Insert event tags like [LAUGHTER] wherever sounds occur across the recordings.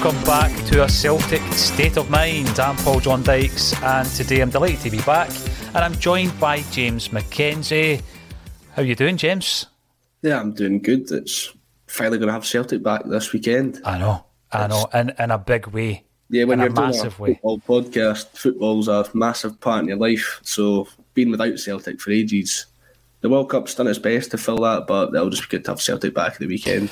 Welcome back to a Celtic State of Mind. I'm Paul John Dykes, and today I'm delighted to be back, and I'm joined by James McKenzie. How are you doing, James? Yeah, I'm doing good. It's finally going to have Celtic back this weekend. I know, I know, in, in a big way. Yeah, when you're a doing massive a way. football podcast, football's a massive part in your life. So being without Celtic for ages, the World Cup's done its best to fill that, but it'll just be good to have Celtic back at the weekend.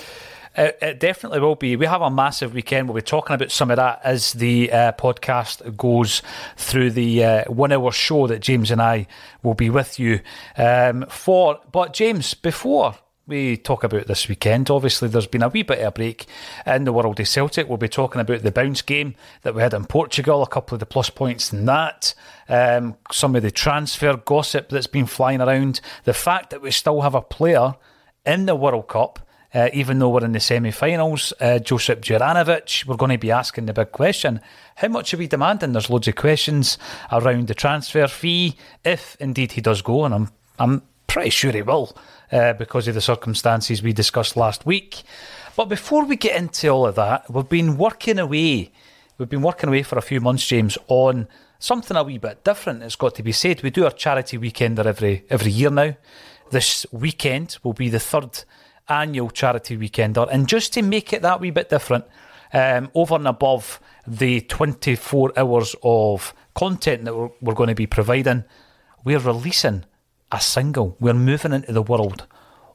It, it definitely will be. We have a massive weekend. We'll be talking about some of that as the uh, podcast goes through the uh, one hour show that James and I will be with you um, for. But, James, before we talk about this weekend, obviously there's been a wee bit of a break in the world of Celtic. We'll be talking about the bounce game that we had in Portugal, a couple of the plus points in that, um, some of the transfer gossip that's been flying around, the fact that we still have a player in the World Cup uh, even though we're in the semi finals, uh, Josip Juranovic, we're going to be asking the big question how much are we demanding? There's loads of questions around the transfer fee, if indeed he does go, and I'm, I'm pretty sure he will uh, because of the circumstances we discussed last week. But before we get into all of that, we've been working away. We've been working away for a few months, James, on something a wee bit different. It's got to be said. We do our charity weekender every every year now. This weekend will be the third annual charity weekender. And just to make it that wee bit different, um, over and above the 24 hours of content that we're, we're going to be providing, we're releasing a single. We're moving into the world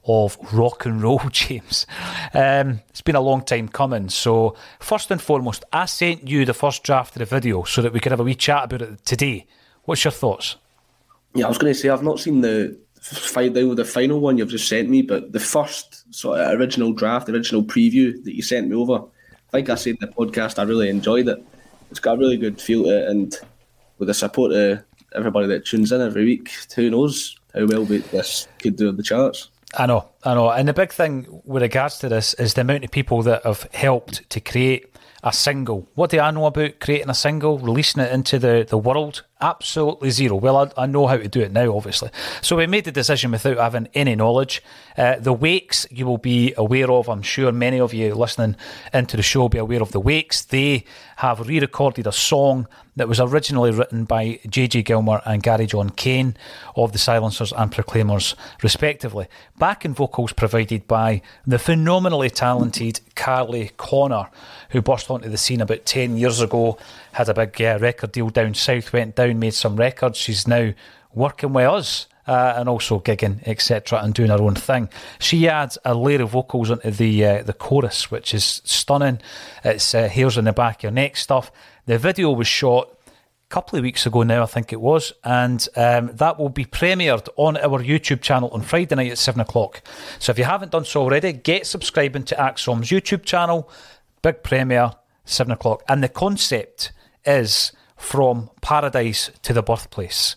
of rock and roll, [LAUGHS] James. Um, it's been a long time coming. So, first and foremost, I sent you the first draft of the video so that we could have a wee chat about it today. What's your thoughts? Yeah, I was going to say I've not seen the final, the final one you've just sent me, but the first sort of original draft, original preview that you sent me over. Like I said in the podcast, I really enjoyed it. It's got a really good feel to it, and with the support of everybody that tunes in every week, who knows how well this could do in the charts. I know, I know. And the big thing with regards to this is the amount of people that have helped to create a single. What do I know about creating a single, releasing it into the, the world? Absolutely zero. Well, I, I know how to do it now, obviously. So we made the decision without having any knowledge. Uh, the Wakes, you will be aware of. I'm sure many of you listening into the show will be aware of the Wakes. They have re recorded a song that was originally written by J.J. Gilmer and Gary John Cain of the Silencers and Proclaimers, respectively. Backing vocals provided by the phenomenally talented Carly Connor, who burst onto the scene about 10 years ago, had a big uh, record deal down south, went down, made some records. She's now working with us. Uh, and also gigging, etc., and doing her own thing. She adds a layer of vocals onto the uh, the chorus, which is stunning. It's uh, hairs on the back of your neck stuff. The video was shot a couple of weeks ago now, I think it was, and um, that will be premiered on our YouTube channel on Friday night at 7 o'clock. So if you haven't done so already, get subscribing to ACSOM's YouTube channel, big premiere, 7 o'clock. And the concept is from paradise to the birthplace.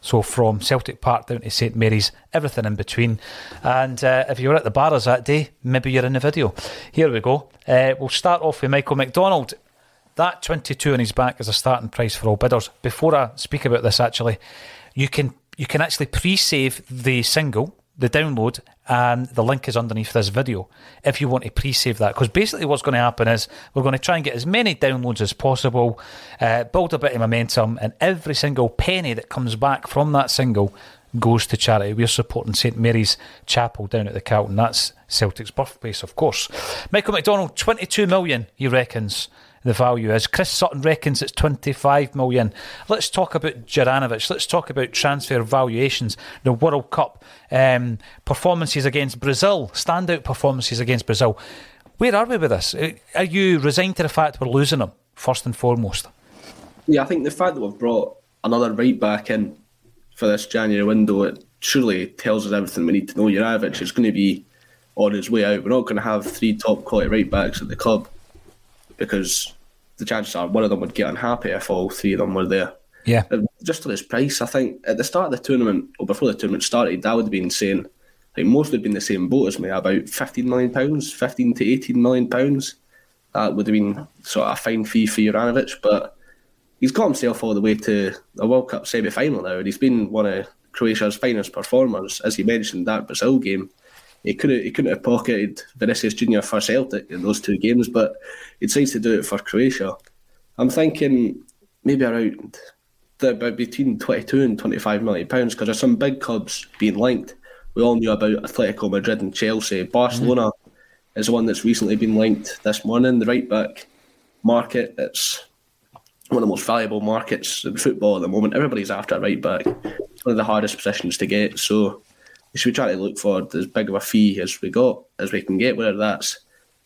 So from Celtic Park down to St Mary's, everything in between. And uh, if you were at the bars that day, maybe you're in the video. Here we go. Uh, we'll start off with Michael McDonald. That 22 on his back is a starting price for all bidders. Before I speak about this, actually, you can you can actually pre-save the single, the download, and the link is underneath this video if you want to pre-save that. Because basically, what's going to happen is we're going to try and get as many downloads as possible, uh, build a bit of momentum, and every single penny that comes back from that single goes to charity. We're supporting St Mary's Chapel down at the Calton. That's Celtic's birthplace, of course. Michael McDonald, 22 million, he reckons the value is. Chris Sutton reckons it's 25 million. Let's talk about Juranovic. Let's talk about transfer valuations. The World Cup um, performances against Brazil, standout performances against Brazil. Where are we with this? Are you resigned to the fact we're losing them, first and foremost? Yeah, I think the fact that we've brought another right back in for this January window, it surely tells us everything we need to know. Juranovic is going to be on his way out. We're not going to have three top quality right backs at the club because the chances are one of them would get unhappy if all three of them were there. Yeah. Uh, just for his price, I think at the start of the tournament, or before the tournament started, that would have been saying, like most would have been the same boat as me, about £15 million, 15 to £18 million. That would have been sort of a fine fee for Juranovic, but he's got himself all the way to a World Cup semi final now, and he's been one of Croatia's finest performers. As you mentioned, that Brazil game, he could have he couldn't have pocketed Vinicius Junior for Celtic in those two games, but he decides to do it for Croatia. I'm thinking maybe around the, between 22 and 25 million pounds because there's some big clubs being linked. We all knew about Atletico Madrid and Chelsea. Barcelona mm-hmm. is one that's recently been linked this morning. The right back market, it's one of the most valuable markets in football at the moment. Everybody's after a right back. It's one of the hardest positions to get. So we should be trying to look for as big of a fee as we got as we can get, whether that's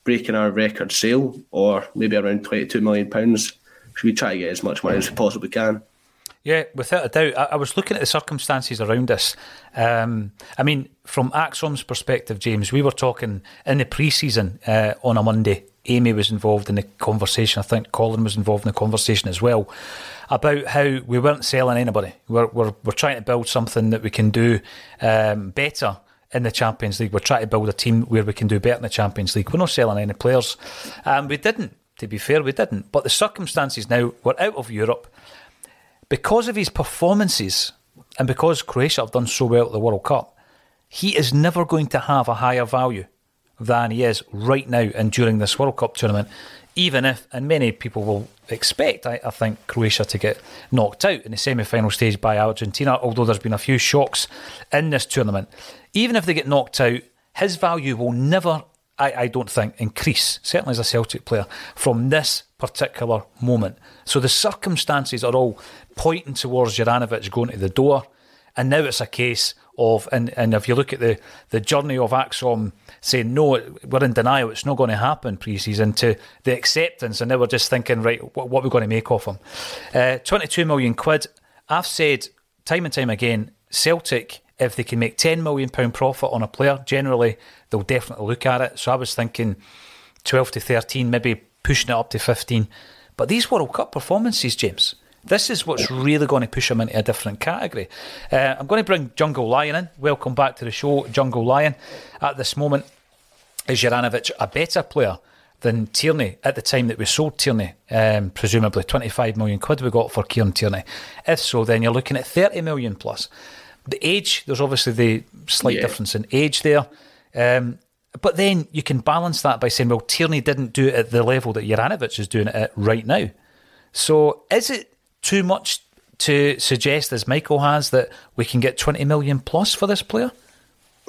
breaking our record sale or maybe around twenty two million pounds. Should we try to get as much money as we possibly can? Yeah, without a doubt. I, I was looking at the circumstances around this. Um, I mean, from ACSOM's perspective, James, we were talking in the pre-season uh, on a Monday. Amy was involved in the conversation. I think Colin was involved in the conversation as well about how we weren't selling anybody. We're, we're, we're trying to build something that we can do um, better in the Champions League. We're trying to build a team where we can do better in the Champions League. We're not selling any players. And we didn't, to be fair, we didn't. But the circumstances now, we're out of Europe. Because of his performances and because Croatia have done so well at the World Cup, he is never going to have a higher value than he is right now and during this World Cup tournament even if, and many people will expect, I, I think, Croatia to get knocked out in the semi final stage by Argentina, although there's been a few shocks in this tournament. Even if they get knocked out, his value will never, I, I don't think, increase, certainly as a Celtic player, from this particular moment. So the circumstances are all pointing towards Juranovic going to the door. And now it's a case of, and, and if you look at the, the journey of ACSOM saying, no, we're in denial, it's not going to happen pre season, to the acceptance, and now we're just thinking, right, what, what are going to make of him? Uh, 22 million quid. I've said time and time again, Celtic, if they can make £10 million profit on a player, generally they'll definitely look at it. So I was thinking 12 to 13, maybe pushing it up to 15. But these World Cup performances, James, this is what's really going to push him into a different category. Uh, I'm going to bring Jungle Lion in. Welcome back to the show, Jungle Lion. At this moment, is Juranovic a better player than Tierney at the time that we sold Tierney? Um, presumably 25 million quid we got for Kieran Tierney. If so, then you're looking at 30 million plus. The age, there's obviously the slight yeah. difference in age there. Um, but then you can balance that by saying, well, Tierney didn't do it at the level that Juranovic is doing it at right now. So is it too much to suggest, as Michael has, that we can get 20 million plus for this player?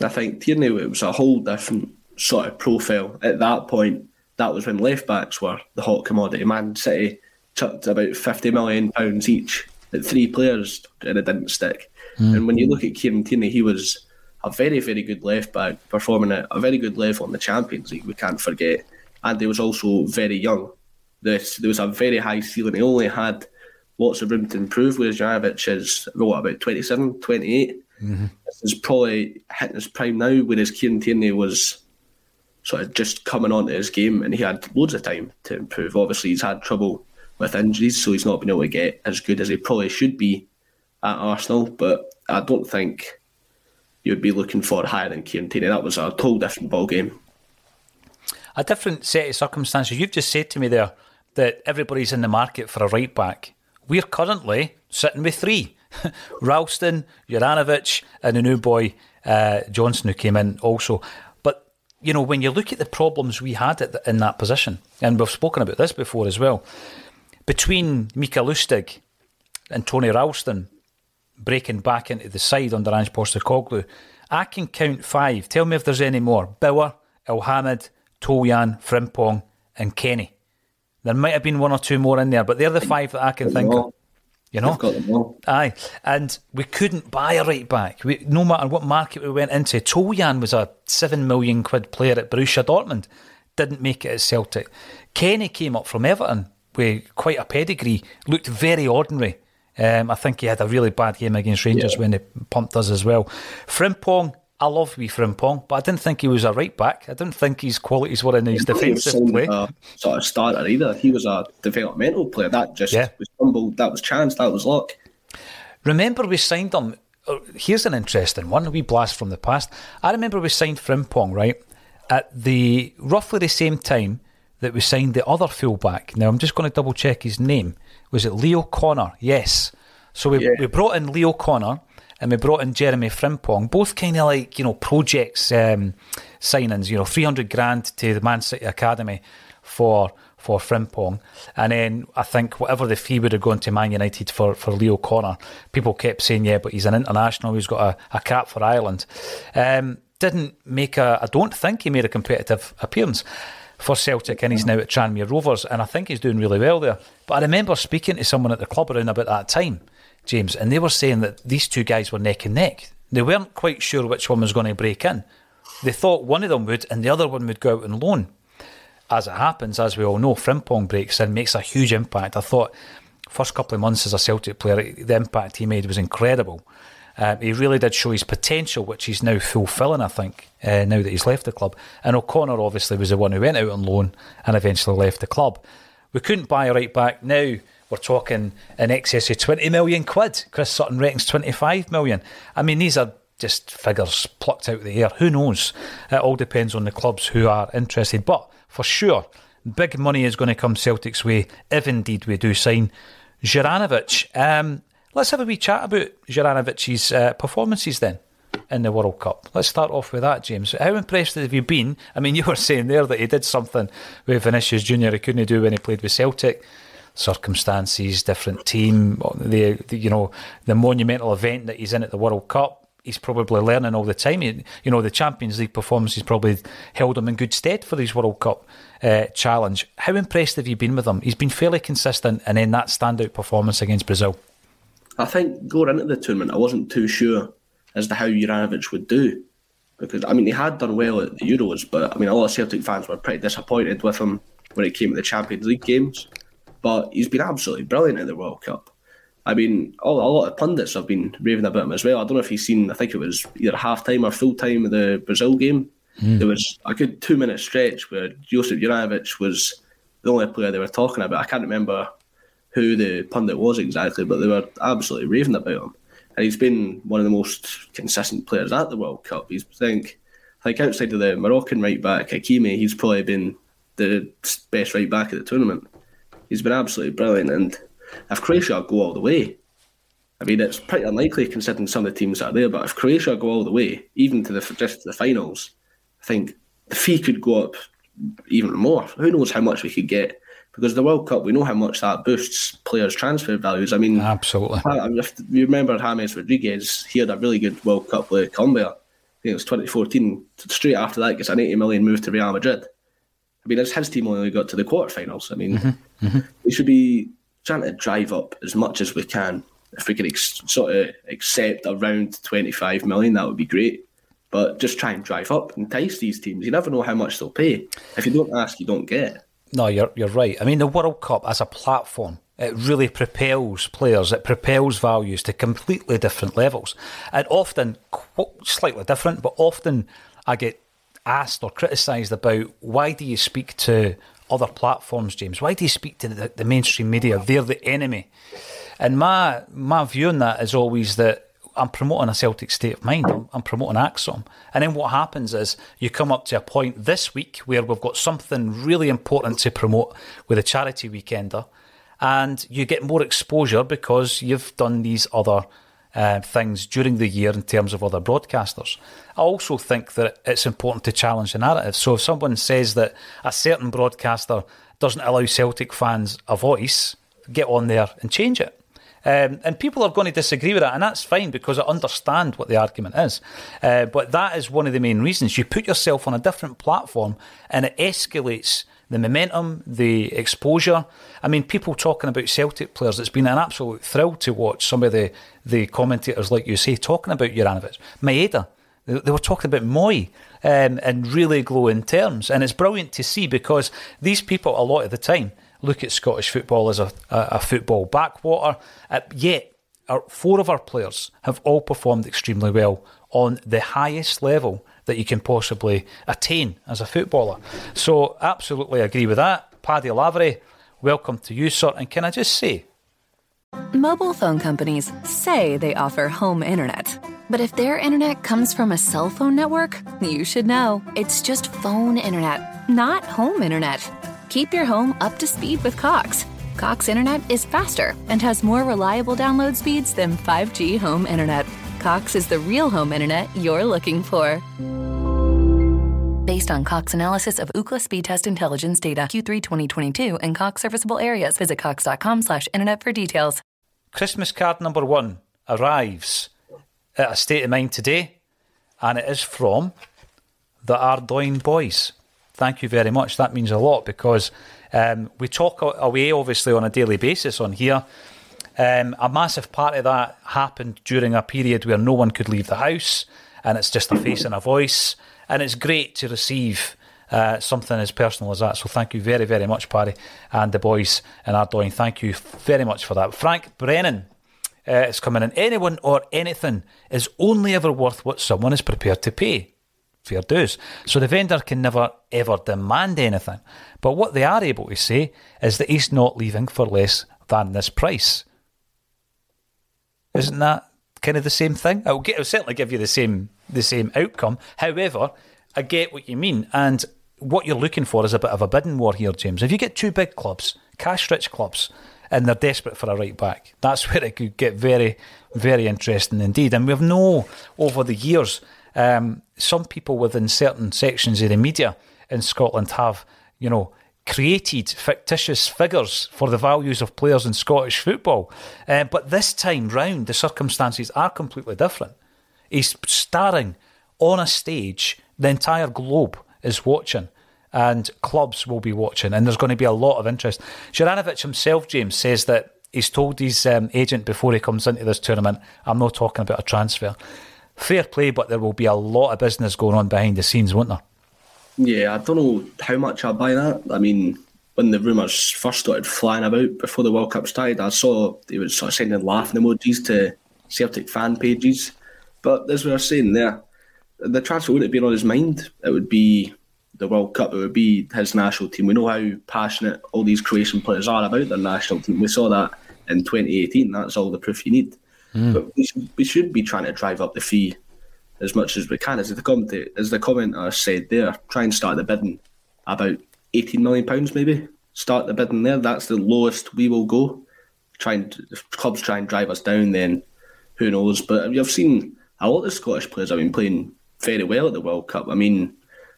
I think Tierney it was a whole different sort of profile at that point. That was when left backs were the hot commodity. Man City chucked about 50 million pounds each at three players and it didn't stick. Mm. And when you look at Kieran Tierney, he was a very, very good left back, performing at a very good level in the Champions League, we can't forget. And he was also very young. there was a very high ceiling. He only had lots of room to improve, whereas Juranovic is, what, about 27, 28? Mm-hmm. This is probably hitting his prime now, whereas Kieran Tierney was sort of just coming onto his game and he had loads of time to improve. Obviously, he's had trouble with injuries, so he's not been able to get as good as he probably should be at Arsenal. But I don't think you'd be looking for higher than Kieran Tierney. That was a total different ball game. A different set of circumstances. You've just said to me there that everybody's in the market for a right back. We're currently sitting with three [LAUGHS] Ralston, Juranovic, and the new boy uh, Johnson, who came in also. But, you know, when you look at the problems we had the, in that position, and we've spoken about this before as well, between Mika Lustig and Tony Ralston breaking back into the side under Ange Postecoglou, I can count five. Tell me if there's any more. Bauer, Elhamed, Toljan, Frimpong, and Kenny. There might have been one or two more in there, but they're the five that I can think of. You know, aye, and we couldn't buy a right back. We, no matter what market we went into, Toljan was a seven million quid player at Borussia Dortmund, didn't make it at Celtic. Kenny came up from Everton with quite a pedigree, looked very ordinary. Um, I think he had a really bad game against Rangers yeah. when they pumped us as well. Frimpong, I love wee Frimpong, but I didn't think he was a right back. I didn't think his qualities were in his defensive play. sort of starter either. He was a developmental player. That just yeah. was fumbled. That was chance. That was luck. Remember, we signed him. Uh, here's an interesting one. A wee blast from the past. I remember we signed Frimpong right at the roughly the same time that we signed the other fullback. Now I'm just going to double check his name. Was it Lee O'Connor? Yes. So we, yeah. we brought in Lee O'Connor and we brought in Jeremy Frimpong, both kind of like, you know, projects um, signings, you know, 300 grand to the Man City Academy for for Frimpong. And then I think whatever the fee would have gone to Man United for, for Lee O'Connor, people kept saying, yeah, but he's an international, he's got a, a cap for Ireland. Um, didn't make a, I don't think he made a competitive appearance for Celtic, and he's now at Tranmere Rovers, and I think he's doing really well there. But I remember speaking to someone at the club around about that time, James, and they were saying that these two guys were neck and neck. They weren't quite sure which one was going to break in. They thought one of them would, and the other one would go out on loan. As it happens, as we all know, Frimpong breaks in, makes a huge impact. I thought first couple of months as a Celtic player, the impact he made was incredible. Um, he really did show his potential, which he's now fulfilling, I think, uh, now that he's left the club. And O'Connor obviously was the one who went out on loan and eventually left the club. We couldn't buy a right back. Now we're talking in excess of 20 million quid. Chris Sutton reckons 25 million. I mean, these are just figures plucked out of the air. Who knows? It all depends on the clubs who are interested. But for sure, big money is going to come Celtic's way if indeed we do sign Juranovic. Um, Let's have a wee chat about Juranovic's uh, performances then in the World Cup. Let's start off with that, James. How impressed have you been? I mean, [LAUGHS] you were saying there that he did something with Vinicius Junior he couldn't do when he played with Celtic. Circumstances, different team, the, the you know the monumental event that he's in at the World Cup. He's probably learning all the time. He, you know, the Champions League performance performances probably held him in good stead for his World Cup uh, challenge. How impressed have you been with him? He's been fairly consistent, and then that standout performance against Brazil. I think going into the tournament, I wasn't too sure as to how Juranovic would do. Because, I mean, he had done well at the Euros, but, I mean, a lot of Celtic fans were pretty disappointed with him when it came to the Champions League games. But he's been absolutely brilliant at the World Cup. I mean, a lot of pundits have been raving about him as well. I don't know if you've seen, I think it was either half time or full time of the Brazil game. Mm. There was a good two minute stretch where Josip Juranovic was the only player they were talking about. I can't remember who the pundit was exactly, but they were absolutely raving about him. And he's been one of the most consistent players at the World Cup. He's I think I think outside of the Moroccan right back Hakimi, he's probably been the best right back at the tournament. He's been absolutely brilliant, and if Croatia go all the way, I mean it's pretty unlikely considering some of the teams that are there. But if Croatia go all the way, even to the just to the finals, I think the fee could go up even more. Who knows how much we could get because the World Cup, we know how much that boosts players' transfer values. I mean, absolutely. If you remember James Rodriguez, he had a really good World Cup with Colombia. I think it was 2014. Straight after that, gets an 80 million move to Real Madrid. I mean, it's his team only got to the quarterfinals. I mean, mm-hmm. Mm-hmm. we should be trying to drive up as much as we can. If we could ex- sort of accept around 25 million, that would be great. But just try and drive up, entice these teams. You never know how much they'll pay. If you don't ask, you don't get. No, you're you're right. I mean, the World Cup as a platform, it really propels players. It propels values to completely different levels, and often slightly different. But often, I get asked or criticised about why do you speak to other platforms, James? Why do you speak to the, the mainstream media? They're the enemy. And my my view on that is always that I'm promoting a Celtic state of mind. I'm, I'm, promoting ACSOM. And then what happens is you come up to a point this week where we've got something really important to promote with a charity weekender, and you get more exposure because you've done these other uh, things during the year in terms of other broadcasters. I also think that it's important to challenge the narrative. So if someone says that a certain broadcaster doesn't allow Celtic fans a voice, get on there and change it. Um, and people are going to disagree with that, and that's fine because I understand what the argument is. Uh, but that is one of the main reasons. You put yourself on a different platform and it escalates the momentum, the exposure. I mean, people talking about Celtic players, it's been an absolute thrill to watch some of the, the commentators, like you say, talking about Juranovic. Maeda, they, they were talking about Mooy um, in really glowing terms. And it's brilliant to see because these people, a lot of the time, look at Scottish football as a, a, a football backwater. Uh, yet, our, four of our players have all performed extremely well on the highest level that you can possibly attain as a footballer. So, absolutely agree with that. Paddy Lavery, welcome to you, sir. And can I just say, Mobile phone companies say they offer home internet. But if their internet comes from a cell phone network, you should know. It's just phone internet, not home internet. Keep your home up to speed with Cox. Cox Internet is faster and has more reliable download speeds than 5G home internet. Cox is the real home internet you're looking for. Based on Cox analysis of Ookla speed test intelligence data Q3 2022 and Cox serviceable areas, visit cox.com/internet for details. Christmas card number one arrives at a state of mind today, and it is from the Ardoyne Boys thank you very much. That means a lot because um, we talk away, obviously, on a daily basis on here. Um, a massive part of that happened during a period where no one could leave the house, and it's just a face and a voice. And it's great to receive uh, something as personal as that. So thank you very, very much, Paddy, and the boys in Ardoyne. Thank you very much for that. Frank Brennan uh, is coming in. Anyone or anything is only ever worth what someone is prepared to pay fair dues. So the vendor can never ever demand anything. But what they are able to say is that he's not leaving for less than this price. Isn't that kind of the same thing? It'll, get, it'll certainly give you the same the same outcome. However, I get what you mean, and what you're looking for is a bit of a bidding war here, James. If you get two big clubs, cash-rich clubs, and they're desperate for a right back, that's [LAUGHS] where it could get very, very interesting indeed. And we've known over the years um, some people within certain sections of the media in Scotland have, you know, created fictitious figures for the values of players in Scottish football. Uh, but this time round, the circumstances are completely different. He's starring on a stage, the entire globe is watching. And clubs will be watching, and there's going to be a lot of interest. Juranovic himself, James, says that he's told his um, agent before he comes into this tournament, I'm not talking about a transfer. Fair play, but there will be a lot of business going on behind the scenes, won't there? Yeah, I don't know how much I buy that. I mean, when the rumours first started flying about before the World Cup started, I saw they were sort of sending laughing emojis to Celtic fan pages. But as we were saying there, the transfer wouldn't have been on his mind. It would be the World Cup. It would be his national team. We know how passionate all these Croatian players are about their national team. We saw that in 2018. That's all the proof you need. Mm. But we should, we should be trying to drive up the fee as much as we can. As the comment, as the commenter said there, try and start the bidding about 18 million pounds maybe. Start the bidding there. That's the lowest we will go. Try and if clubs try and drive us down, then who knows? But you've seen a lot of Scottish players have been playing very well at the World Cup. I mean,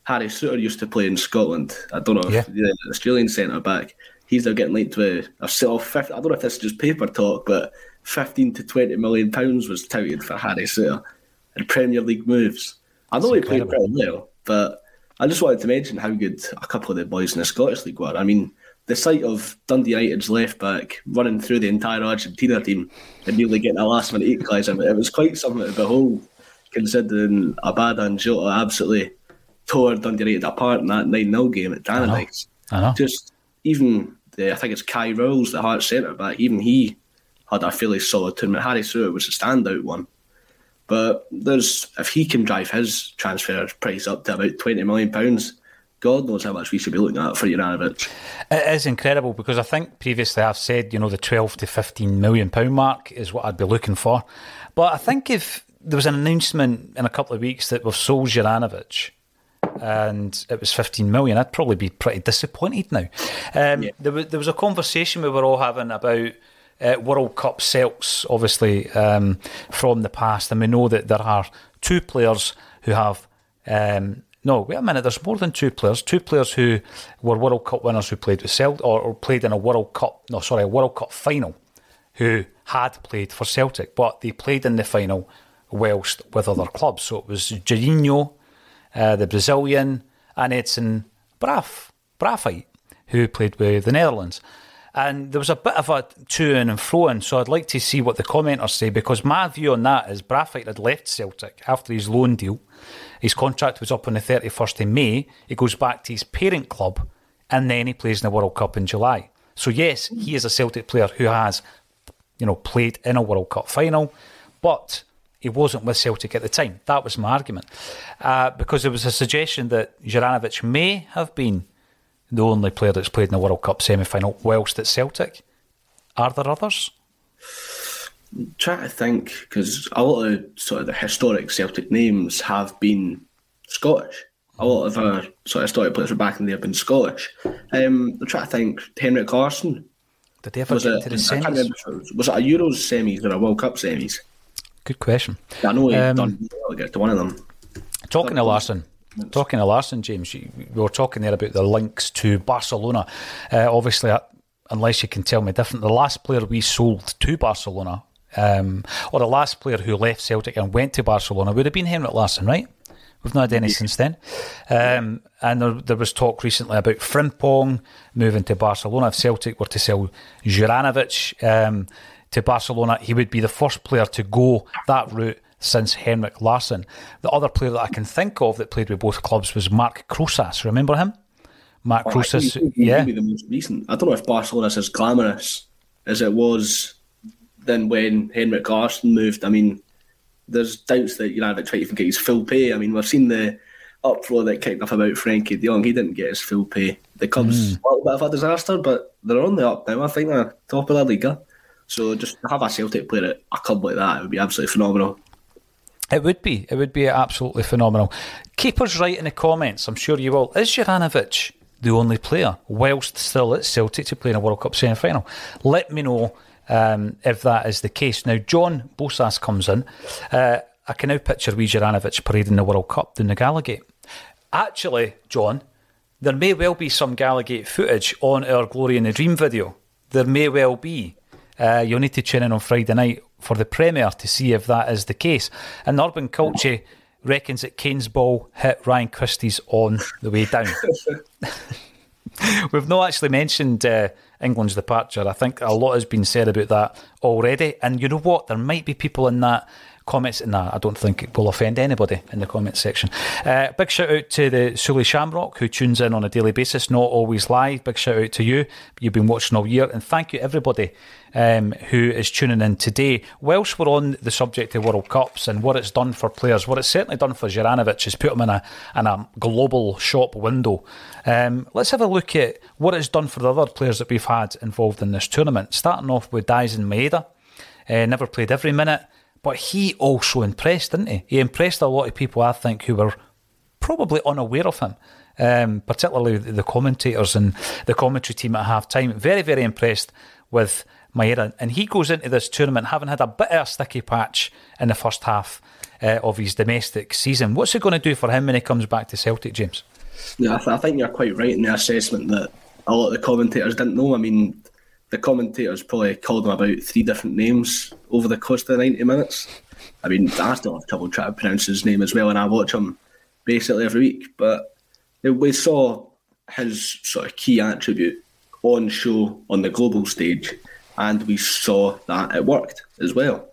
Harry Souttar used to play in Scotland. I don't know yeah. if the Australian centre back. He's now getting linked to a, sell of. I don't know if this is just paper talk, but 15 to 20 million pounds was touted for Harry Souttar in Premier League moves. I know he played pretty well, but I just wanted to mention how good a couple of the boys in the Scottish League were. I mean, the sight of Dundee United's left back running through the entire Argentina team and nearly getting a last minute equaliser, it was quite something to behold, considering Abada and Jota absolutely tore Dundee United apart in that 9 0 game at Tannadice. Just even, the, I think it's Kai Rowles, the Hearts centre back, even he had a fairly solid tournament. Harry Souttar was a standout one. But there's if he can drive his transfer price up to about twenty million pounds, God knows how much we should be looking at for Juranovic. It is incredible because I think previously I've said you know the twelve to fifteen million pound mark is what I'd be looking for. But I think if there was an announcement in a couple of weeks that we've sold Juranovic and it was 15 million, I'd probably be pretty disappointed now. Um, yeah. there, was, there was a conversation we were all having about uh, World Cup Celts, obviously, um, from the past. And we know that there are two players who have. Um, no, wait a minute. There's more than two players. Two players who were World Cup winners who played with Celtic or, or played in a World Cup. No, sorry, a World Cup final. Who had played for Celtic, but they played in the final whilst with other clubs. So it was Juninho, uh, the Brazilian, and Edson Braaf, Braafheid, who played with the Netherlands. And there was a bit of a to and fro, so I'd like to see what the commenters say because my view on that is Braafheid had left Celtic after his loan deal. His contract was up on the 31st of May. He goes back to his parent club and then he plays in the World Cup in July. So, yes, he is a Celtic player who has, you know, played in a World Cup final, but he wasn't with Celtic at the time. That was my argument. Uh, because there was a suggestion that Juranovic may have been the only player that's played in the World Cup semi final whilst at Celtic. Are there others? Try to think because a lot of sort of the historic Celtic names have been Scottish. A lot of our sort of historic players were back in there have been Scottish. Um, I'm trying to think. Henrik Larsson. Did they ever was get it, to the semis? Was it a Euros semis or a World Cup semis? Good question. I know he um, done get to one of them. Talking to Larsson, Talking to Larsson, James, you, we were talking there about the links to Barcelona. Uh, obviously, uh, unless you can tell me different, the last player we sold to Barcelona, um, or the last player who left Celtic and went to Barcelona, would have been Henrik Larsson, right? We've not had any since then. Um, and there, there, was talk recently about Frimpong moving to Barcelona. If Celtic were to sell Juranovic um, to Barcelona, he would be the first player to go that route since Henrik Larsson. The other player that I can think of that played with both clubs was Marc Crosas. Remember him? Marc oh, Crosas, yeah. the most recent. I don't know if Barcelona's as glamorous as it was then when Henrik Larsson moved. I mean, there's doubts that United tried to get his full pay. I mean, we've seen the uproar that kicked off about Frenkie de Jong. He didn't get his full pay. The Cubs, mm. a little bit of a disaster, but they're on the up now. I think they're top of the Liga. So just to have a Celtic player at a club like that, it would be absolutely phenomenal. It would be. It would be absolutely phenomenal. Keep us right in the comments. I'm sure you will. Is Juranovic the only player, whilst still at Celtic, to play in a World Cup semi final? Let me know um, if that is the case. Now, John Bosas comes in. Uh, I can now picture wee Juranovic parading the World Cup down the Gallowgate. Actually, John, there may well be some Gallowgate footage on our Glory in the Dream video. There may well be. Uh, you'll need to tune in on Friday night for the Premier to see if that is the case. And Urban Culture reckons that Kane's ball hit Ryan Christie's on the way down. [LAUGHS] We've not actually mentioned uh, England's departure. I think a lot has been said about that already. And you know what? There might be people in that comments. Nah, I don't think it will offend anybody in the comments section. Uh, big shout out to the Sully Shamrock who tunes in on a daily basis, not always live. Big shout out to you. You've been watching all year. And thank you, everybody. Um, who is tuning in today? Whilst we're on the subject of World Cups and what it's done for players, what it's certainly done for Juranovic is put him in a in a global shop window. Um, let's have a look at what it's done for the other players that we've had involved in this tournament. Starting off with Daizen Maeda, uh, never played every minute. But he also impressed, didn't he? He impressed a lot of people, I think, who were probably unaware of him. Um, particularly the commentators and the commentary team at half time. Very, very impressed with Maeda. And he goes into this tournament having had a bit of a sticky patch in the first half uh, of his domestic season. What's it going to do for him when he comes back to Celtic, James? Yeah, I, th- I think you're quite right in the assessment that a lot of the commentators didn't know. I mean, the commentators probably called him about three different names over the course of the 90 minutes. I mean, I still have trouble trying to pronounce his name as well, and I watch him basically every week. But we saw his sort of key attribute on show on the global stage, and we saw that it worked as well.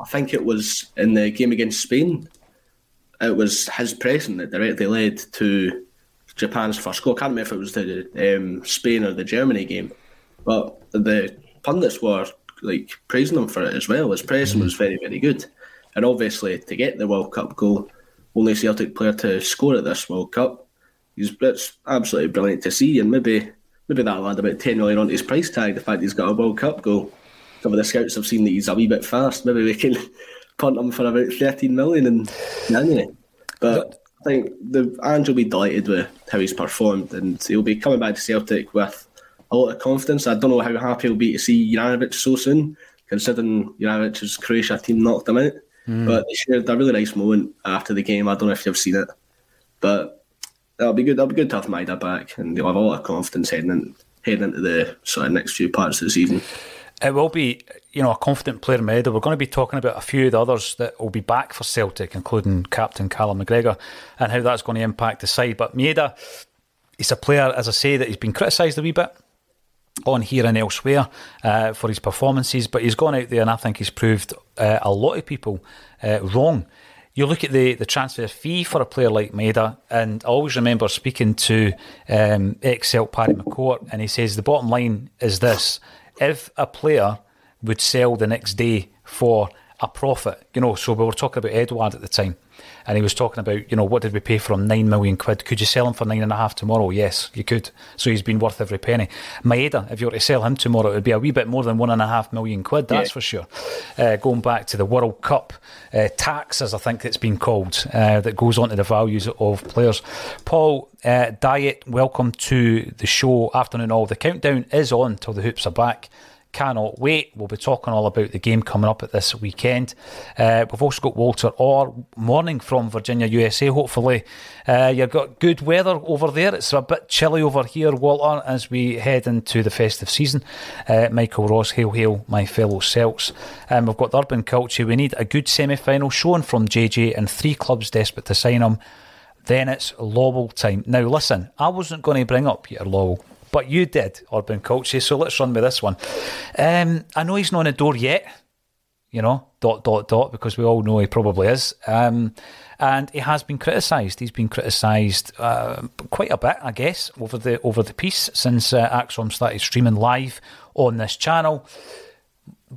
I think it was in the game against Spain. It was his pressing that directly led to Japan's first goal. I can't remember if it was the um, Spain or the Germany game but the pundits were like praising him for it as well. His pressing mm-hmm. was very, very good. And obviously, to get the World Cup goal, only Celtic player to score at this World Cup, he's it's absolutely brilliant to see. And maybe maybe that'll add about 10 million onto his price tag, the fact he's got a World Cup goal. Some of the scouts have seen that he's a wee bit fast. Maybe we can [LAUGHS] punt him for about 13 million in January. But I think the Ange will be delighted with how he's performed and he'll be coming back to Celtic with a lot of confidence. I don't know how happy he'll be to see Juranovic so soon, considering Juranovic's Croatia team knocked him out. Mm. But they shared a really nice moment after the game. I don't know if you've seen it, but that'll be good. That'll be good to have Maeda back, and they'll have a lot of confidence heading in, heading into the sort of next few parts of the season. It will be, you know, a confident player, Maeda. We're going to be talking about a few of the others that will be back for Celtic, including captain Callum McGregor, and how that's going to impact the side. But Maeda, he's a player, as I say, that he's been criticised a wee bit on here and elsewhere uh, for his performances, but he's gone out there and I think he's proved uh, a lot of people uh, wrong. You look at the, the transfer fee for a player like Maeda, and I always remember speaking to um, ex-Celt Paddy McCourt, and he says the bottom line is this: if a player would sell the next day for a profit, you know, so we were talking about Edouard at the time and he was talking about, you know, what did we pay for him? Nine million quid. Could you sell him for nine and a half tomorrow? Yes, you could. So he's been worth every penny. Maeda, if you were to sell him tomorrow, it would be a wee bit more than one and a half million quid. That's yeah. for sure. Uh, going back to the World Cup uh, tax, as I think it's been called, uh, that goes on to the values of players. Paul uh, Diet, welcome to the show. Afternoon all. The countdown is on till the hoops are back cannot wait. We'll be talking all about the game coming up at this weekend. Uh, we've also got Walter Orr morning from Virginia, USA. Hopefully, uh, you've got good weather over there. It's a bit chilly over here, Walter, as we head into the festive season. Uh, Michael Ross, hail, hail, my fellow Celts. Um, we've got the urban culture. We need a good semi final showing from JJ and three clubs desperate to sign him. Then it's Lawwell time. Now, listen, I wasn't going to bring up Peter Lawwell but you did, Urban Culture. So let's run with this one. Um, I know he's not on the door yet, you know, dot, dot, dot, because we all know he probably is. Um, and he has been criticised. He's been criticised uh, quite a bit, I guess, over the over the piece since uh, ACSOM started streaming live on this channel.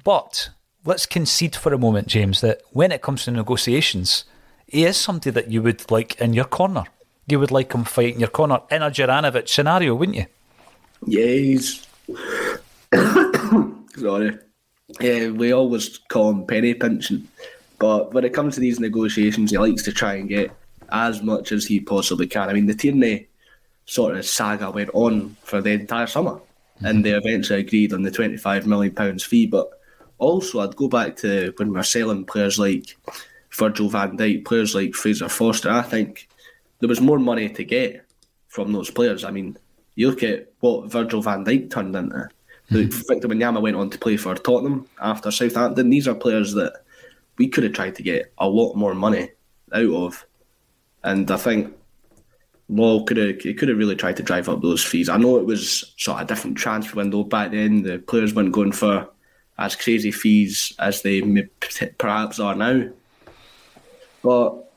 But let's concede for a moment, James, that when it comes to negotiations, he is somebody that you would like in your corner. You would like him fighting your corner in a Juranovic scenario, wouldn't you? Yes. [COUGHS] Sorry. Yeah, we always call him penny pinching. But when it comes to these negotiations, he likes to try and get as much as he possibly can. I mean, the Tierney sort of saga went on for the entire summer, mm-hmm. and they eventually agreed on the £25 million fee. But also, I'd go back to when we are selling players like Virgil van Dijk, players like Fraser Forster. I think there was more money to get from those players. I mean, you look at what Virgil van Dijk turned into. Mm-hmm. Victor Wanyama went on to play for Tottenham after Southampton. These are players that we could have tried to get a lot more money out of. And I think Law could have could have really tried to drive up those fees. I know it was sort of a different transfer window back then. The players weren't going for as crazy fees as they perhaps are now. But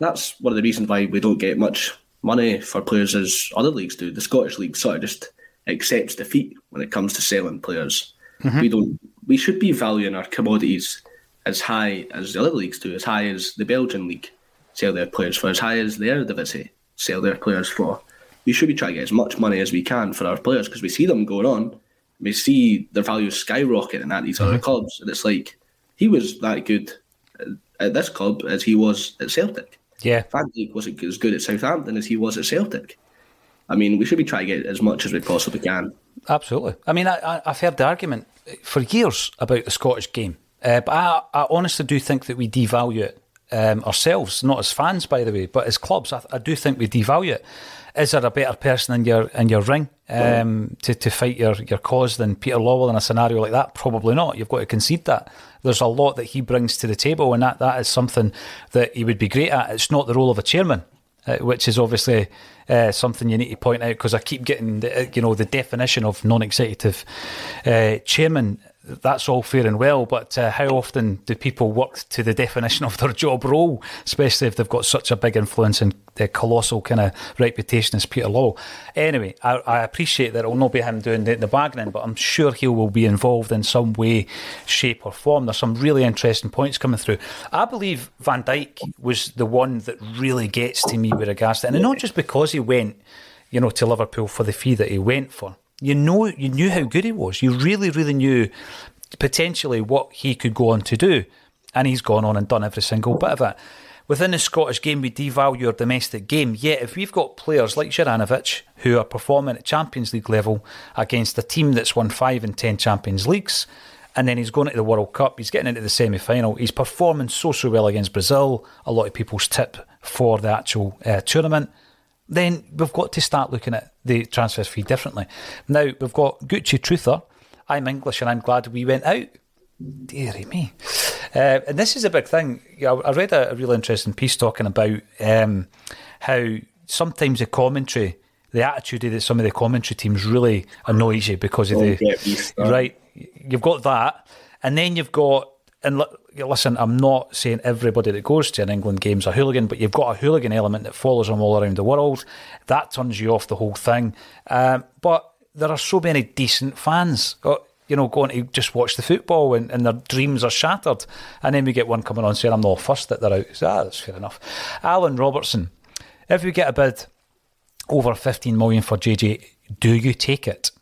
that's one of the reasons why we don't get much money for players as other leagues do. The Scottish league sort of just accepts defeat when it comes to selling players. Mm-hmm. We don't. We should be valuing our commodities as high as the other leagues do, as high as the Belgian league sell their players for, as high as their Eredivisie sell their players for. We should be trying to get as much money as we can for our players because we see them going on. We see their values skyrocketing at these mm-hmm. other clubs, and it's like he was that good at this club as he was at Celtic. Yeah, Van Dijk wasn't as good at Southampton as he was at Celtic. I mean, we should be trying to get as much as we possibly can. Absolutely. I mean, I, have heard the argument for years about the Scottish game, uh, but I, I honestly do think that we devalue it um, ourselves, not as fans, by the way, but as clubs, I, I, do think we devalue it. Is there a better person in your in your ring um, to, to fight your, your cause than Peter Lawwell in a scenario like that? Probably not. You've got to concede that. There's a lot that he brings to the table, and that, that is something that he would be great at. It's not the role of a chairman. Uh, which is obviously uh, something you need to point out because I keep getting the, you know the definition of non-executive uh, chairman that's all fair and well, but uh, how often do people work to the definition of their job role, especially if they've got such a big influence and the colossal kind of reputation as Peter Lawwell? Anyway, I, I appreciate that it will not be him doing the, the bargaining, but I'm sure he will be involved in some way, shape, or form. There's some really interesting points coming through. I believe Van Dijk was the one that really gets to me with regards to, and not just because he went, you know, to Liverpool for the fee that he went for you know, you knew how good he was. You really, really knew potentially what he could go on to do, and he's gone on and done every single bit of it. Within the Scottish game, we devalue our domestic game. Yet, if we've got players like Juranovic who are performing at Champions League level against a team that's won five and ten Champions Leagues, and then he's going into the World Cup, he's getting into the semi final, he's performing so, so well against Brazil, a lot of people's tip for the actual uh, tournament then we've got to start looking at the transfer fee differently. Now, we've got Gucci Truther. I'm English and I'm glad we went out. Deary me. Uh, and this is a big thing. I read a, a real interesting piece talking about um, how sometimes the commentary, the attitude of some of the commentary teams really annoys you because of the. Right. You've got that. And then you've got and listen, I'm not saying everybody that goes to an England game's a hooligan, but you've got a hooligan element that follows them all around the world. That turns you off the whole thing. Um, but there are so many decent fans. Uh, you know, going to just watch the football and, and, their dreams are shattered. And then we get one coming on saying, I'm not fussed that they're out. So, ah, that's fair enough. Alan Robertson, if we get a bid over 15 million for JJ, do you take it?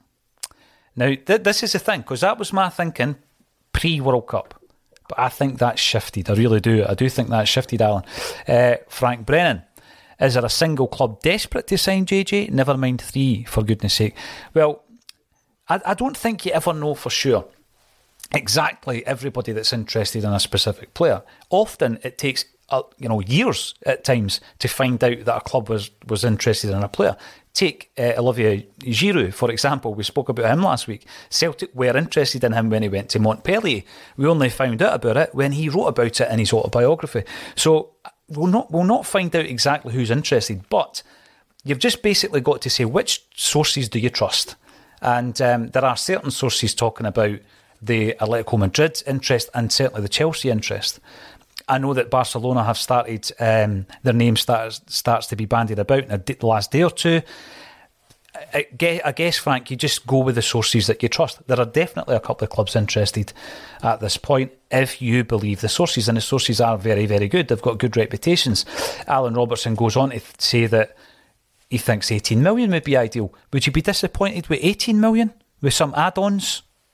Now, th- this is the thing, because that was my thinking pre World Cup. But I think that's shifted. I really do. I do think that's shifted, Alan. Uh, Frank Brennan. Is there a single club desperate to sign JJ? Never mind three, for goodness sake. Well, I, I don't think you ever know for sure exactly everybody that's interested in a specific player. Often it takes uh, you know years at times to find out that a club was was interested in a player. Take uh, Olivier Giroud, for example. We spoke about him last week. Celtic were interested in him when he went to Montpellier. We only found out about it when he wrote about it in his autobiography. So we'll not we'll not find out exactly who's interested, but you've just basically got to say which sources do you trust. And um, there are certain sources talking about the Atletico Madrid interest and certainly the Chelsea interest. I know that Barcelona have started, um, their name starts, starts to be bandied about in the last day or two. I guess, I guess, Frank, you just go with the sources that you trust. There are definitely a couple of clubs interested at this point if you believe the sources, and the sources are very, very good. They've got good reputations. Alan Robertson goes on to say that he thinks 18 million would be ideal. Would you be disappointed with 18 million with some add ons?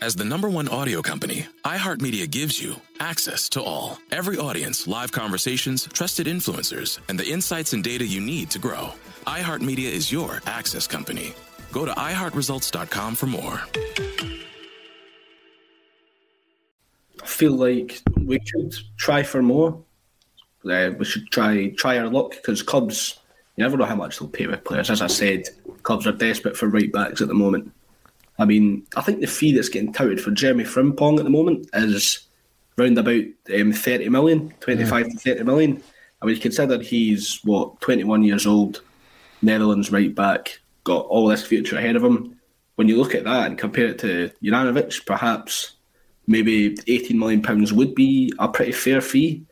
As the number one audio company, iHeartMedia gives you access to all. Every audience, live conversations, trusted influencers, and the insights and data you need to grow. iHeartMedia is your access company. Go to iHeartResults.com for more. I feel like we should try for more. Uh, we should try try our luck because clubs, you never know how much they'll pay with players. As I said, clubs are desperate for right backs at the moment. I mean, I think the fee that's getting touted for Jeremy Frimpong at the moment is round about um, 30 million, 25 yeah. to 30 million. I mean, consider he's, what, 21 years old, Netherlands right back, got all this future ahead of him. When you look at that and compare it to Juranovic, perhaps maybe 18 million pounds would be a pretty fair fee.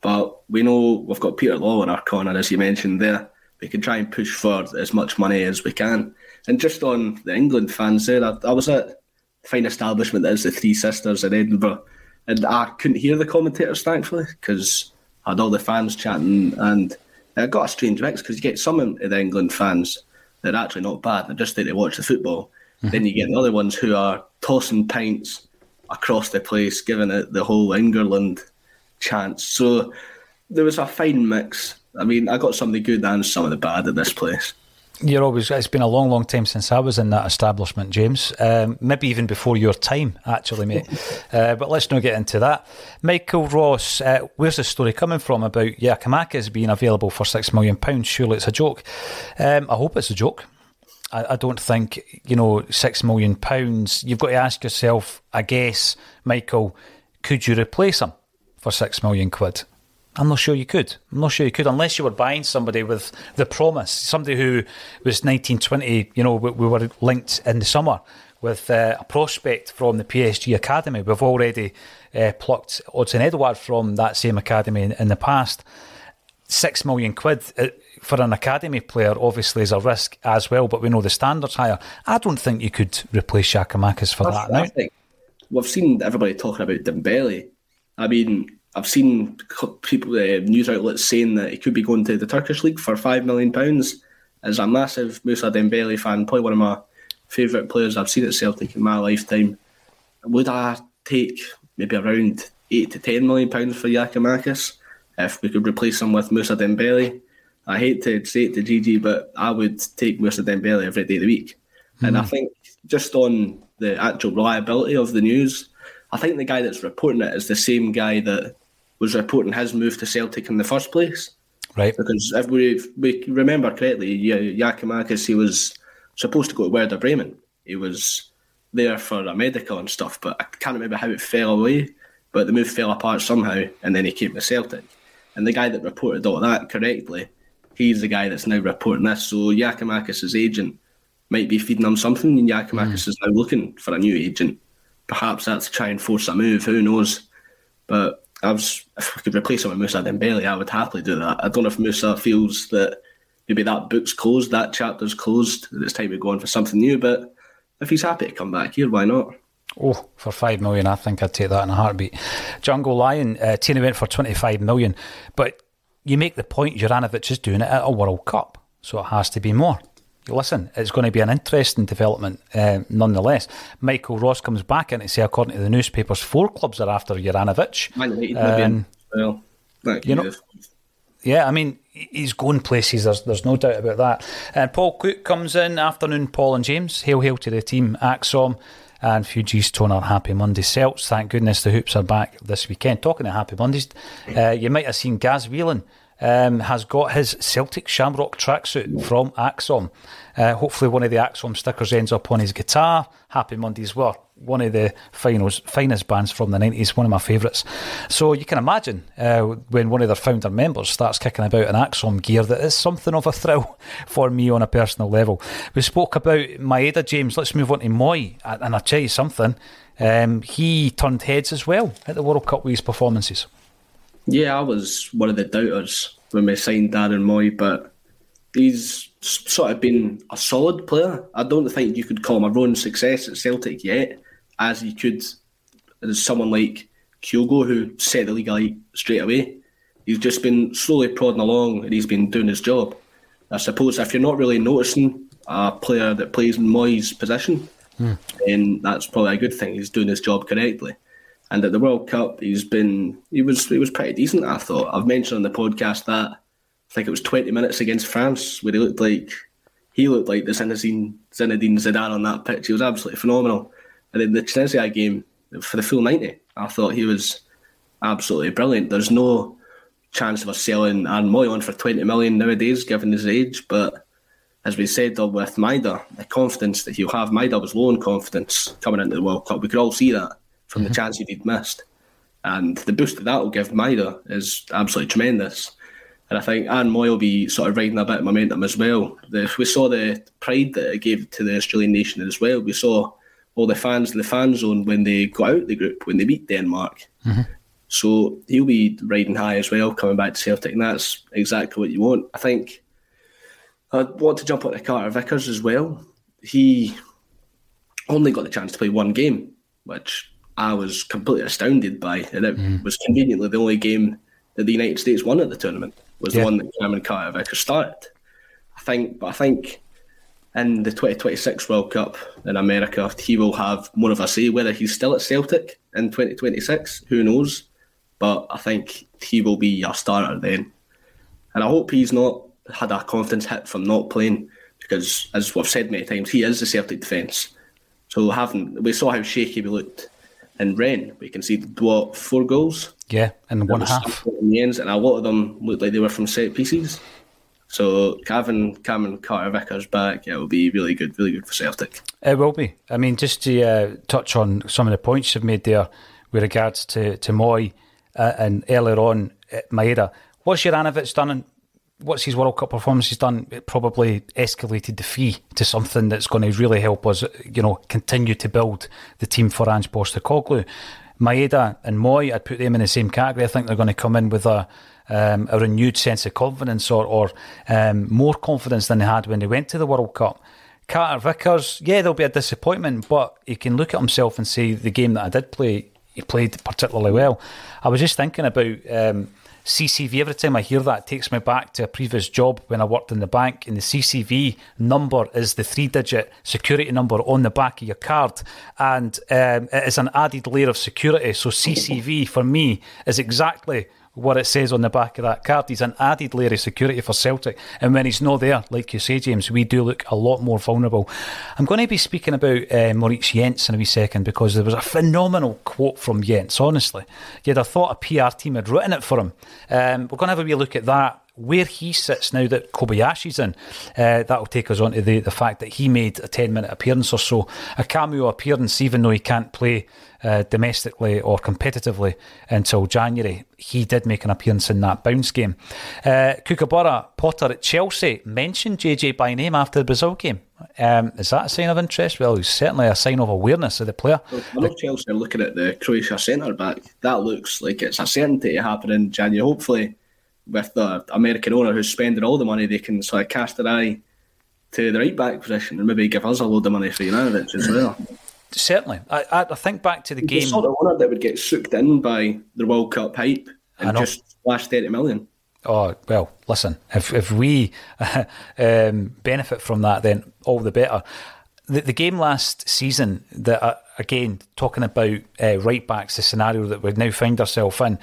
But we know we've got Peter Lawwell in our corner, as you mentioned there. We can try and push for as much money as we can. And just on the England fans there, I, I was at fine establishment that is the Three Sisters in Edinburgh, and I couldn't hear the commentators, thankfully, because I had all the fans chatting, and I got a strange mix because you get some of the England fans that are actually not bad, they're just there to watch the football. Mm-hmm. Then you get the other ones who are tossing pints across the place, giving it the whole England chance. So there was a fine mix. I mean, I got some of the good and some of the bad at this place. You're always. It's been a long, long time since I was in that establishment, James. Um, maybe even before your time, actually, mate. [LAUGHS] uh, but let's not get into that. Michael Ross, uh, where's the story coming from about Giakoumakis being available for six million pounds? Surely it's a joke. Um, I hope it's a joke. I, I don't think you know six million pounds. You've got to ask yourself, I guess, Michael, could you replace him for six million quid? I'm not sure you could. I'm not sure you could unless you were buying somebody with the promise, somebody who was 1920. You know, we, we were linked in the summer with uh, a prospect from the PSG academy. We've already uh, plucked Odsonne Edouard from that same academy in, in the past. Six million quid uh, for an academy player obviously is a risk as well, but we know the standards higher. I don't think you could replace Giakoumakis for That's that now. We've seen everybody talking about Dembele. I mean, I've seen people, uh, news outlets saying that he could be going to the Turkish league for five million pounds. As a massive Moussa Dembele fan, probably one of my favourite players I've seen at Celtic in my lifetime. Would I take maybe around eight to ten million pounds for Giakoumakis if we could replace him with Moussa Dembele? I hate to say it to Gigi, but I would take Moussa Dembele every day of the week. Mm. And I hmm. think just on the actual reliability of the news, I think the guy that's reporting it is the same guy that was reporting his move to Celtic in the first place. Right. Because if we, we remember correctly, Giakoumakis, he was supposed to go to Werder Bremen. He was there for a medical and stuff, but I can't remember how it fell away. But the move fell apart somehow, and then he came to Celtic. And the guy that reported all that correctly, he's the guy that's now reporting this. So Giakoumakis' agent might be feeding him something, and Giakoumakis mm. is now looking for a new agent. Perhaps that's trying to try and force a move. Who knows? But I was if I could replace him with Moussa Dembele, I would happily do that. I don't know if Moussa feels that maybe that book's closed, that chapter's closed, it's time to go on for something new. But if he's happy to come back here, why not? Oh, for five million, I think I'd take that in a heartbeat. Jungle Lion, uh, Tierney went for twenty-five million, but you make the point Juranovic is doing it at a World Cup, so it has to be more listen, it's going to be an interesting development uh, nonetheless. Michael Ross comes back in to say, according to the newspapers, four clubs are after Juranovic. Um, well, you know, yeah, I mean, he's going places, there's, there's no doubt about that. And Paul Cook comes in, afternoon, Paul and James. Hail, hail to the team, ACSOM and Fugees Toner Happy Monday Celts. Thank goodness the Hoops are back this weekend. Talking of Happy Mondays, uh, you might have seen Gaz Whelan um, has got his Celtic Shamrock tracksuit from ACSOM. Uh, hopefully, one of the ACSOM stickers ends up on his guitar. Happy Mondays were one of the finest, finest bands from the 90s, one of my favourites. So you can imagine uh, when one of their founder members starts kicking about an ACSOM gear, that is something of a thrill [LAUGHS] for me on a personal level. We spoke about Maeda James. Let's move on to Mooy. And I'll tell you something, um, he turned heads as well at the World Cup with his performances. Yeah, I was one of the doubters when we signed Aaron Mooy, but he's sort of been a solid player. I don't think you could call him a roaring success at Celtic yet, as you could as someone like Kyogo who set the league alight straight away. He's just been slowly prodding along and he's been doing his job. I suppose if you're not really noticing a player that plays in Mooy's position, Hmm. and that's probably a good thing. He's doing his job correctly. And at the World Cup, he's been he was he was pretty decent. I thought I've mentioned on the podcast that I think it was twenty minutes against France where he looked like he looked like the Zinedine Zidane on that pitch. He was absolutely phenomenal. And in the Tunisia game for the full ninety, I thought he was absolutely brilliant. There's no chance of us selling Aaron Mooy on for twenty million nowadays, given his age, but as we said with Maeda, the confidence that he'll have, Maeda was low in confidence coming into the World Cup. We could all see that from the mm-hmm. chances he'd missed. And the boost that that will give Maeda is absolutely tremendous. And I think Aaron Mooy will be sort of riding a bit of momentum as well. The, we saw the pride that it gave to the Australian nation as well. We saw all the fans in the fan zone when they got out the group, when they beat Denmark. Mm-hmm. So he'll be riding high as well, coming back to Celtic, and that's exactly what you want. I think I want to jump onto Carter Vickers as well. He only got the chance to play one game, which I was completely astounded by, and it mm. was conveniently the only game that the United States won at the tournament was Yeah. the one that Cameron Carter Vickers started. I think, but I think in the 2026 World Cup in America, he will have more of a say. Whether he's still at Celtic in 2026, who knows? But I think he will be a starter then. And I hope he's not had a confidence hit from not playing because, as we've said many times, he is the Celtic defence. So having we saw how shaky we looked in Rennes. We can see what four goals Yeah, in one half. in the ends, and a lot of them looked like they were from set pieces. So having Cameron Carter Vickers back, it will be really good, really good for Celtic. It will be. I mean, just to uh, touch on some of the points you've made there with regards to, to Mooy uh, and earlier on uh, Maeda. What's Juranovic done and what's his World Cup performance he's done? It probably escalated the fee to something that's going to really help us, you know, continue to build the team for Ange Postecoglou. Maeda and Mooy, I'd put them in the same category. I think they're going to come in with a um, a renewed sense of confidence or, or um, more confidence than they had when they went to the World Cup. Carter Vickers, yeah, there'll be a disappointment, but he can look at himself and say the game that I did play, he played particularly well. I was just thinking about um, CCV. Every time I hear that, it takes me back to a previous job when I worked in the bank. And the CCV number is the three-digit security number on the back of your card, and um, it is an added layer of security. So CCV for me is exactly what it says on the back of that card. He's an added layer of security for Celtic. And when he's not there, like you say, James, we do look a lot more vulnerable. I'm going to be speaking about uh, Maurice Jenz in a wee second because there was a phenomenal quote from Jenz, honestly. You'd have thought a PR team had written it for him. Um, we're going to have a wee look at that. Where he sits now that Kobayashi's in, uh, that'll take us on to the, the fact that he made a 10 minute appearance or so, a cameo appearance, even though he can't play uh, domestically or competitively until January. He did make an appearance in that bounce game. Uh, Kookaburra Potter at Chelsea mentioned JJ by name after the Brazil game. Um, is that a sign of interest? Well, it's certainly a sign of awareness of the player. I know Chelsea are looking at the Croatia centre back. That looks like it's a certainty to happen in January. Hopefully, with the American owner who's spending all the money, they can sort of cast their eye to the right back position and maybe give us a load of money for Juranovic as well. Certainly. I, I, think back to the game. sort of owner that would get sucked in by the World Cup hype and just splash 30 million. Oh well, listen. If if we [LAUGHS] um, benefit from that, then all the better. The, the game last season, that uh, again talking about uh, right backs, the scenario that we now find ourselves in.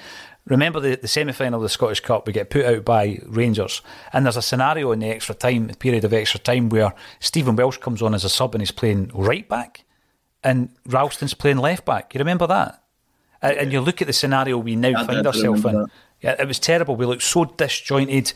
Remember the, the semi final of the Scottish Cup, we get put out by Rangers, and there's a scenario in the extra time, the period of extra time, where Stephen Welsh comes on as a sub and he's playing right back, and Ralston's playing left back. You remember that? And, and you look at the scenario we now I find ourselves in. that. Yeah, it was terrible. We looked so disjointed.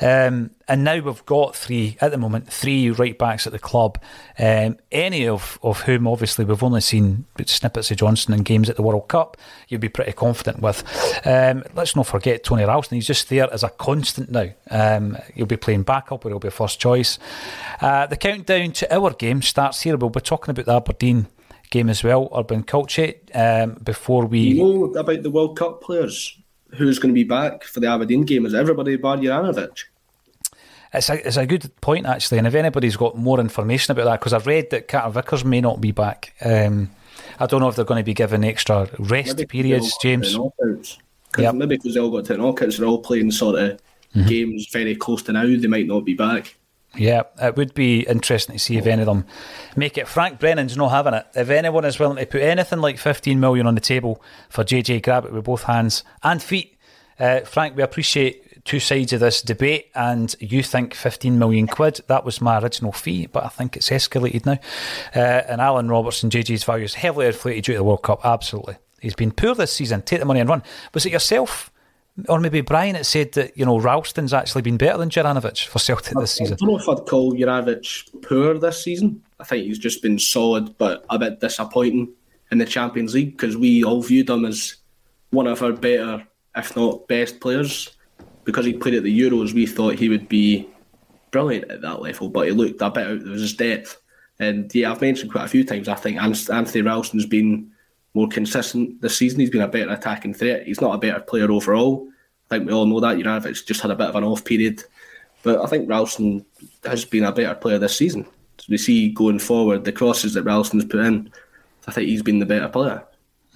Um, and now we've got three, at the moment, three right backs at the club. Um, any of, of whom, obviously, we've only seen snippets of Johnson in games at the World Cup, you'd be pretty confident with. Um, let's not forget Tony Ralston. He's just there as a constant now. Um, he'll be playing backup or he'll be first choice. Uh, the countdown to our game starts here. We'll be talking about the Aberdeen game as well, Urban Culture, um, before we. You know about the World Cup players? Who's going to be back for the Aberdeen game? Is everybody bar Juranovic? It's a, it's a good point, actually. And if anybody's got more information about that, because I've read that Carter Vickers may not be back. Um, I don't know if they're going to be given extra rest Maybe periods, James. to knockouts. 'Cause Yep. Maybe because they all got to knockouts, they're all playing sort of Mm-hmm. games very close to now. They might not be back. Yeah, it would be interesting to see if any of them make it. Frank Brennan's not having it. If anyone is willing to put anything like 15 million on the table for JJ, grab it with both hands and feet. Uh, Frank, we appreciate two sides of this debate, and you think 15 million quid. That was my original fee, but I think it's escalated now. Uh, and Alan Robertson, JJ's value is heavily inflated due to the World Cup. Absolutely. He's been poor this season. Take the money and run. Was it yourself? Or maybe Brian it said that you know Ralston's actually been better than Juranovic for Celtic this season. I don't know if I'd call Juranovic poor this season. I think he's just been solid, but a bit disappointing in the Champions League because we all viewed him as one of our better, if not best players. Because he played at the Euros, we thought he would be brilliant at that level, but he looked a bit out of his depth. And yeah, I've mentioned quite a few times. I think Anthony Ralston's been more consistent this season. He's been a better attacking threat. He's not a better player overall. I think we all know that. Juranovic just had a bit of an off period. But I think Ralston has been a better player this season. So we see going forward the crosses that Ralston's put in. I think he's been the better player.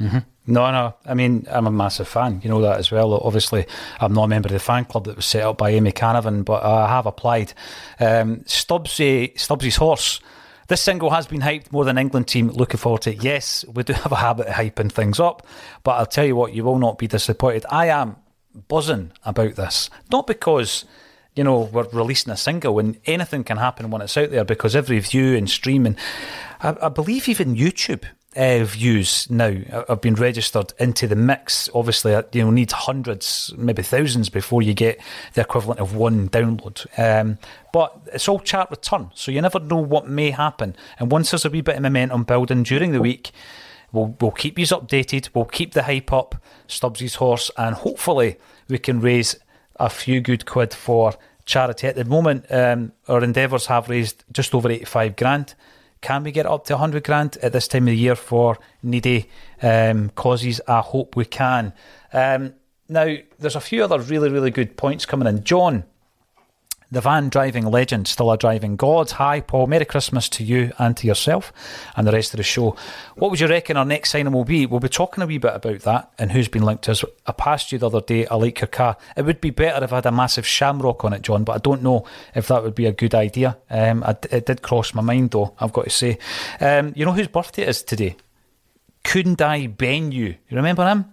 Mm-hmm. No, no. I mean, I'm a massive fan. You know that as well. Obviously, I'm not a member of the fan club that was set up by Amy Canavan, but I have applied. Um, Stubbsy, Stubbsy's horse this single has been hyped more than England team. Looking forward to it. Yes, we do have a habit of hyping things up, but I'll tell you what, you will not be disappointed. I am buzzing about this. Not because you know, we're releasing a single and anything can happen when it's out there because every view and stream and I, I believe even YouTube uh, views now have been registered into the mix. Obviously, uh, you know, need hundreds, maybe thousands before you get the equivalent of one download. Um, but it's all chat return, so you never know what may happen. And once there's a wee bit of momentum building during the week, we'll we'll keep you updated. We'll keep the hype up, Stubbsy's horse, and hopefully we can raise a few good quid for charity. At the moment, um, our endeavours have raised just over eighty-five grand. Can we get up to 100 grand at this time of the year for needy um, causes? I hope we can. Um, now, there's a few other really, really good points coming in. John the van driving legend, still a driving god. Hi, Paul. Merry Christmas to you and to yourself and the rest of the show. What would you reckon our next signing will be? We'll be talking a wee bit about that and who's been linked to us. I passed you the other day. I like your car. It would be better if I had a massive shamrock on it, John, but I don't know if that would be a good idea. Um, I, it did cross my mind, though, I've got to say. Um, you know whose birthday it is today? Couldn't Kundai Benyu. You remember him?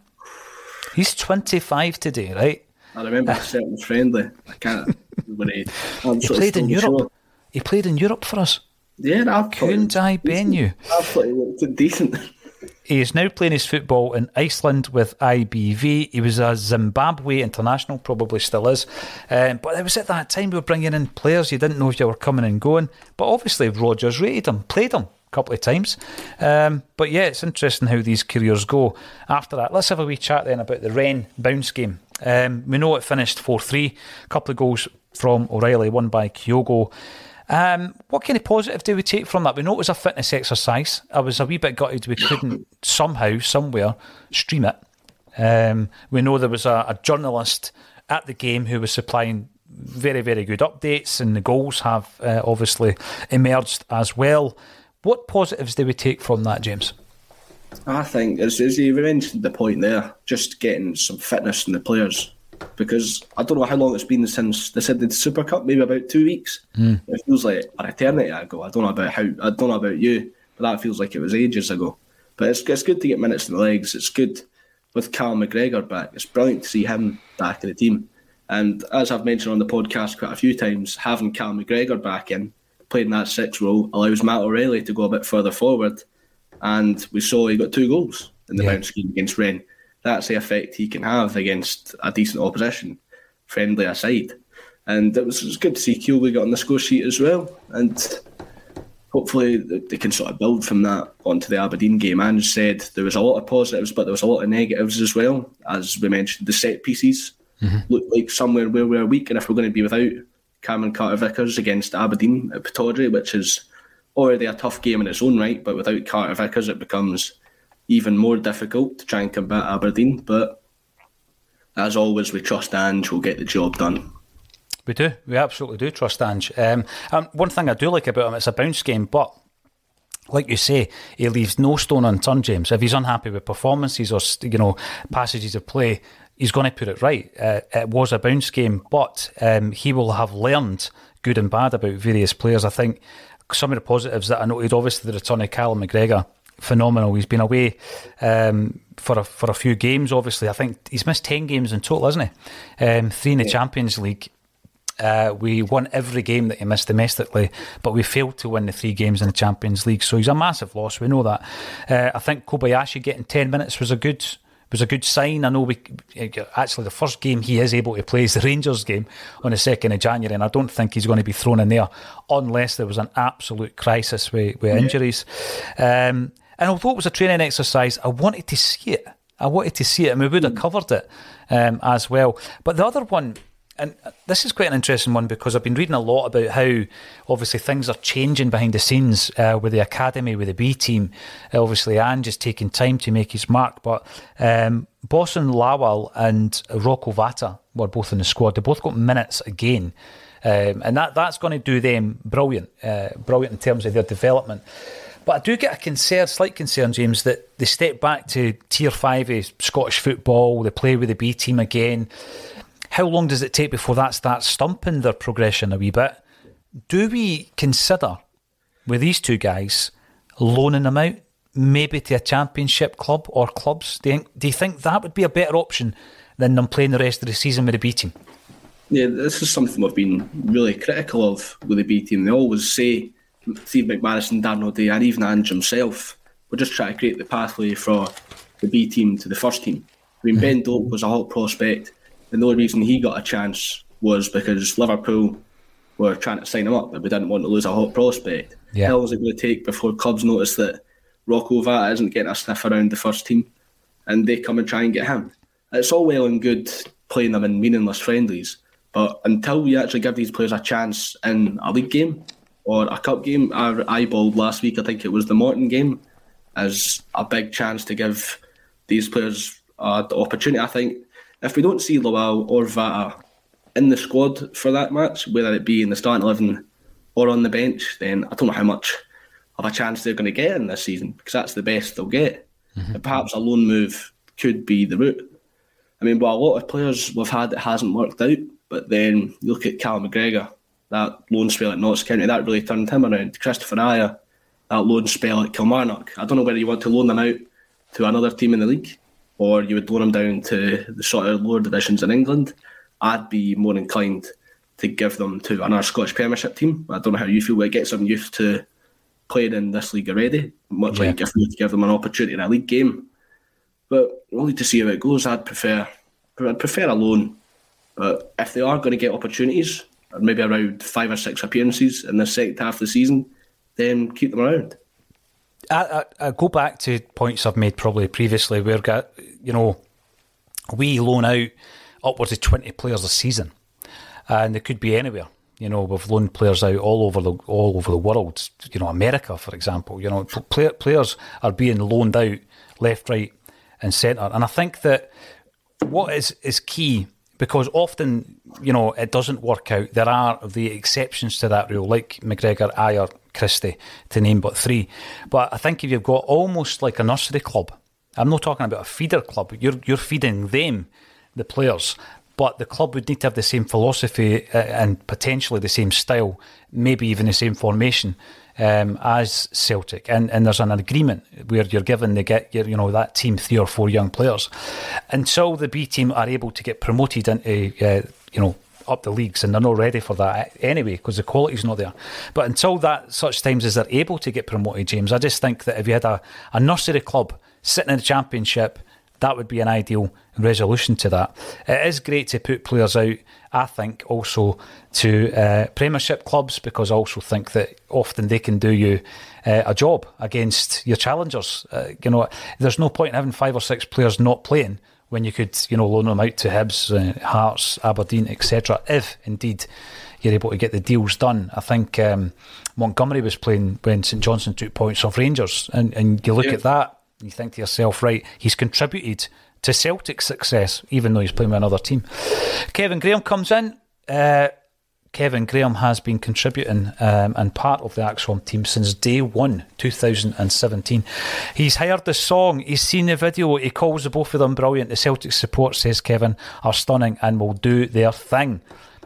He's 25 today, right? I remember a certain friendly. I can't. when he, [LAUGHS] he played in Europe. He played in Europe for us. Yeah, I Benyu. I thought he looked decent. He is now playing his football in Iceland with IBV. He was a Zimbabwe international, probably still is. Um, but it was at that time we were bringing in players. You didn't know if you were coming and going. But obviously, Rodgers rated him, played him a couple of times. Um, but yeah, it's interesting how these careers go. After that, let's have a wee chat then about the Rennes bounce game. Um, we know it finished 4 3. A couple of goals from O'Reilly, one by Kyogo. Um, what kind of positive do we take from that? We know it was a fitness exercise. I was a wee bit gutted we couldn't somehow, somewhere, stream it. Um, we know there was a, a, journalist at the game who was supplying very, very good updates, and the goals have uh, obviously emerged as well. What positives do we take from that, James? I think, as, as you mentioned the point there, just getting some fitness in the players. Because I don't know how long it's been since they said the Super Cup, maybe about two weeks. Mm. It feels like an eternity ago. I don't know about how, I don't know about you, but that feels like it was ages ago. But it's, it's good to get minutes in the legs. It's good with Cal McGregor back. It's brilliant to see him back in the team. And as I've mentioned on the podcast quite a few times, having Cal McGregor back in, playing that six role, allows Matt O'Reilly to go a bit further forward and we saw he got two goals in the yeah. bounce game against Rennes. That's the effect he can have against a decent opposition, friendly aside. And it was, it was good to see Kyogo got on the score sheet as well. And hopefully they can sort of build from that onto the Aberdeen game. And said there was a lot of positives, but there was a lot of negatives as well. As we mentioned, the set pieces mm-hmm. looked like somewhere where we are weak. And if we're going to be without Cameron Carter Vickers against Aberdeen at Pittodrie, which is already a tough game in its own right, but without Carter Vickers, it becomes even more difficult to try and combat Aberdeen. But as always, we trust Ange will get the job done. We do. We absolutely do trust Ange. Um, and one thing I do like about him, it's a bounce game, but like you say, he leaves no stone unturned, James. If he's unhappy with performances or you know passages of play, he's going to put it right. Uh, it was a bounce game, but um, he will have learned good and bad about various players. I think some of the positives that I noted, obviously the return of Callum McGregor, phenomenal. He's been away um, for a, for a few games. Obviously, I think he's missed ten games in total, hasn't he? Um, three in the yeah. Champions League. Uh, we won every game that he missed domestically, but we failed to win the three games in the Champions League. So he's a massive loss. We know that. Uh, I think Kobayashi getting ten minutes was a good was a good sign. I know we actually the first game he is able to play is the Rangers game on the second of January, and I don't think he's going to be thrown in there unless there was an absolute crisis with, with yeah. injuries. Um, and although it was a training exercise, I wanted to see it. I wanted to see it, and we would have hmm. covered it um, as well. But the other one and this is quite an interesting one because I've been reading a lot about how obviously things are changing behind the scenes uh, with the academy, with the B team. Uh, obviously, Ange is taking time to make his mark, but um, Bosun Lawal and Rocco Vata were both in the squad. They both got minutes again. Um, and that, that's going to do them brilliant, uh, brilliant in terms of their development. But I do get a concern, slight concern, James, that they step back to tier five of Scottish football, they play with the B team again how long does it take before that starts stumping their progression a wee bit? Do we consider with these two guys loaning them out, maybe to a championship club or clubs? Do you, do you think that would be a better option than them playing the rest of the season with the B team? Yeah, this is something we've been really critical of with the B team. They always say, Steve McManus and Darren O'Dea, and even Ange himself, we're just trying to create the pathway for the B team to the first team. I mean, mm-hmm. Ben Doak was a hot prospect and the only reason he got a chance was because Liverpool were trying to sign him up, but we didn't want to lose a hot prospect. Yeah. How long was it going to take before clubs notice that Rocco Vata isn't getting a sniff around the first team, and they come and try and get him? It's all well and good playing them in meaningless friendlies, but until we actually give these players a chance in a league game or a cup game, I eyeballed last week. I think it was the Morton game as a big chance to give these players uh, the opportunity. I think if we don't see Lawal or Vata in the squad for that match, whether it be in the starting eleven or on the bench, then I don't know how much of a chance they're going to get in this season because that's the best they'll get. Mm-hmm. perhaps a loan move could be the route. I mean, well, a lot of players we've had that hasn't worked out, but then you look at Cal McGregor, that loan spell at Notts County, that really turned him around. Kristoffer Ajer, that loan spell at Kilmarnock. I don't know whether you want to loan them out to another team in the league or you would loan him down to the sort of lower divisions in England, I'd be more inclined to give them to another Scottish Premiership team. I don't know how you feel, but it gets them used to playing in this league already, much yeah. like if we to give them an opportunity in a league game. But only to see how it goes, I'd prefer I'd prefer a loan. But if they are going to get opportunities, or maybe around five or six appearances in the second half of the season, then keep them around. I, I, I, go back to points I've made probably previously, where you know we loan out upwards of twenty players a season, and they could be anywhere. You know, we've loaned players out all over the all over the world. You know, America, for example. You know, play, players are being loaned out left, right, and centre, and I think that what is is key because often you know it doesn't work out. There are the exceptions to that rule, like McGregor, Ajer, Christie, to name but three. But I think if you've got almost like a nursery club, I'm not talking about a feeder club. You're you're feeding them, the players, but the club would need to have the same philosophy uh, and potentially the same style, maybe even the same formation. Um, as Celtic, and, and there's an agreement where you're given they get you know that team three or four young players until the B team are able to get promoted into uh, you know up the leagues, and they're not ready for that anyway because the quality's not there. But until that, such times as they're able to get promoted, James, I just think that if you had a, a nursery club sitting in the championship, that would be an ideal resolution to that. It is great to put players out, I think, also to uh, Premiership clubs because I also think that often they can do you uh, a job against your challengers. Uh, you know, there's no point in having five or six players not playing when you could, you know, loan them out to Hibs, uh, Hearts, Aberdeen, etc. If indeed you're able to get the deals done, I think um, Montgomery was playing when St Johnstone took points off Rangers, and, and you look yeah. at that, you think to yourself, right, he's contributed to Celtic's success, even though he's playing with another team. Kevin Graham comes in. Uh, Kevin Graham has been contributing um, and part of the ACSOM team since day one, 2017. He's heard the song, he's seen the video, he calls the both of them brilliant. The Celtic support, says Kevin, are stunning and will do their thing.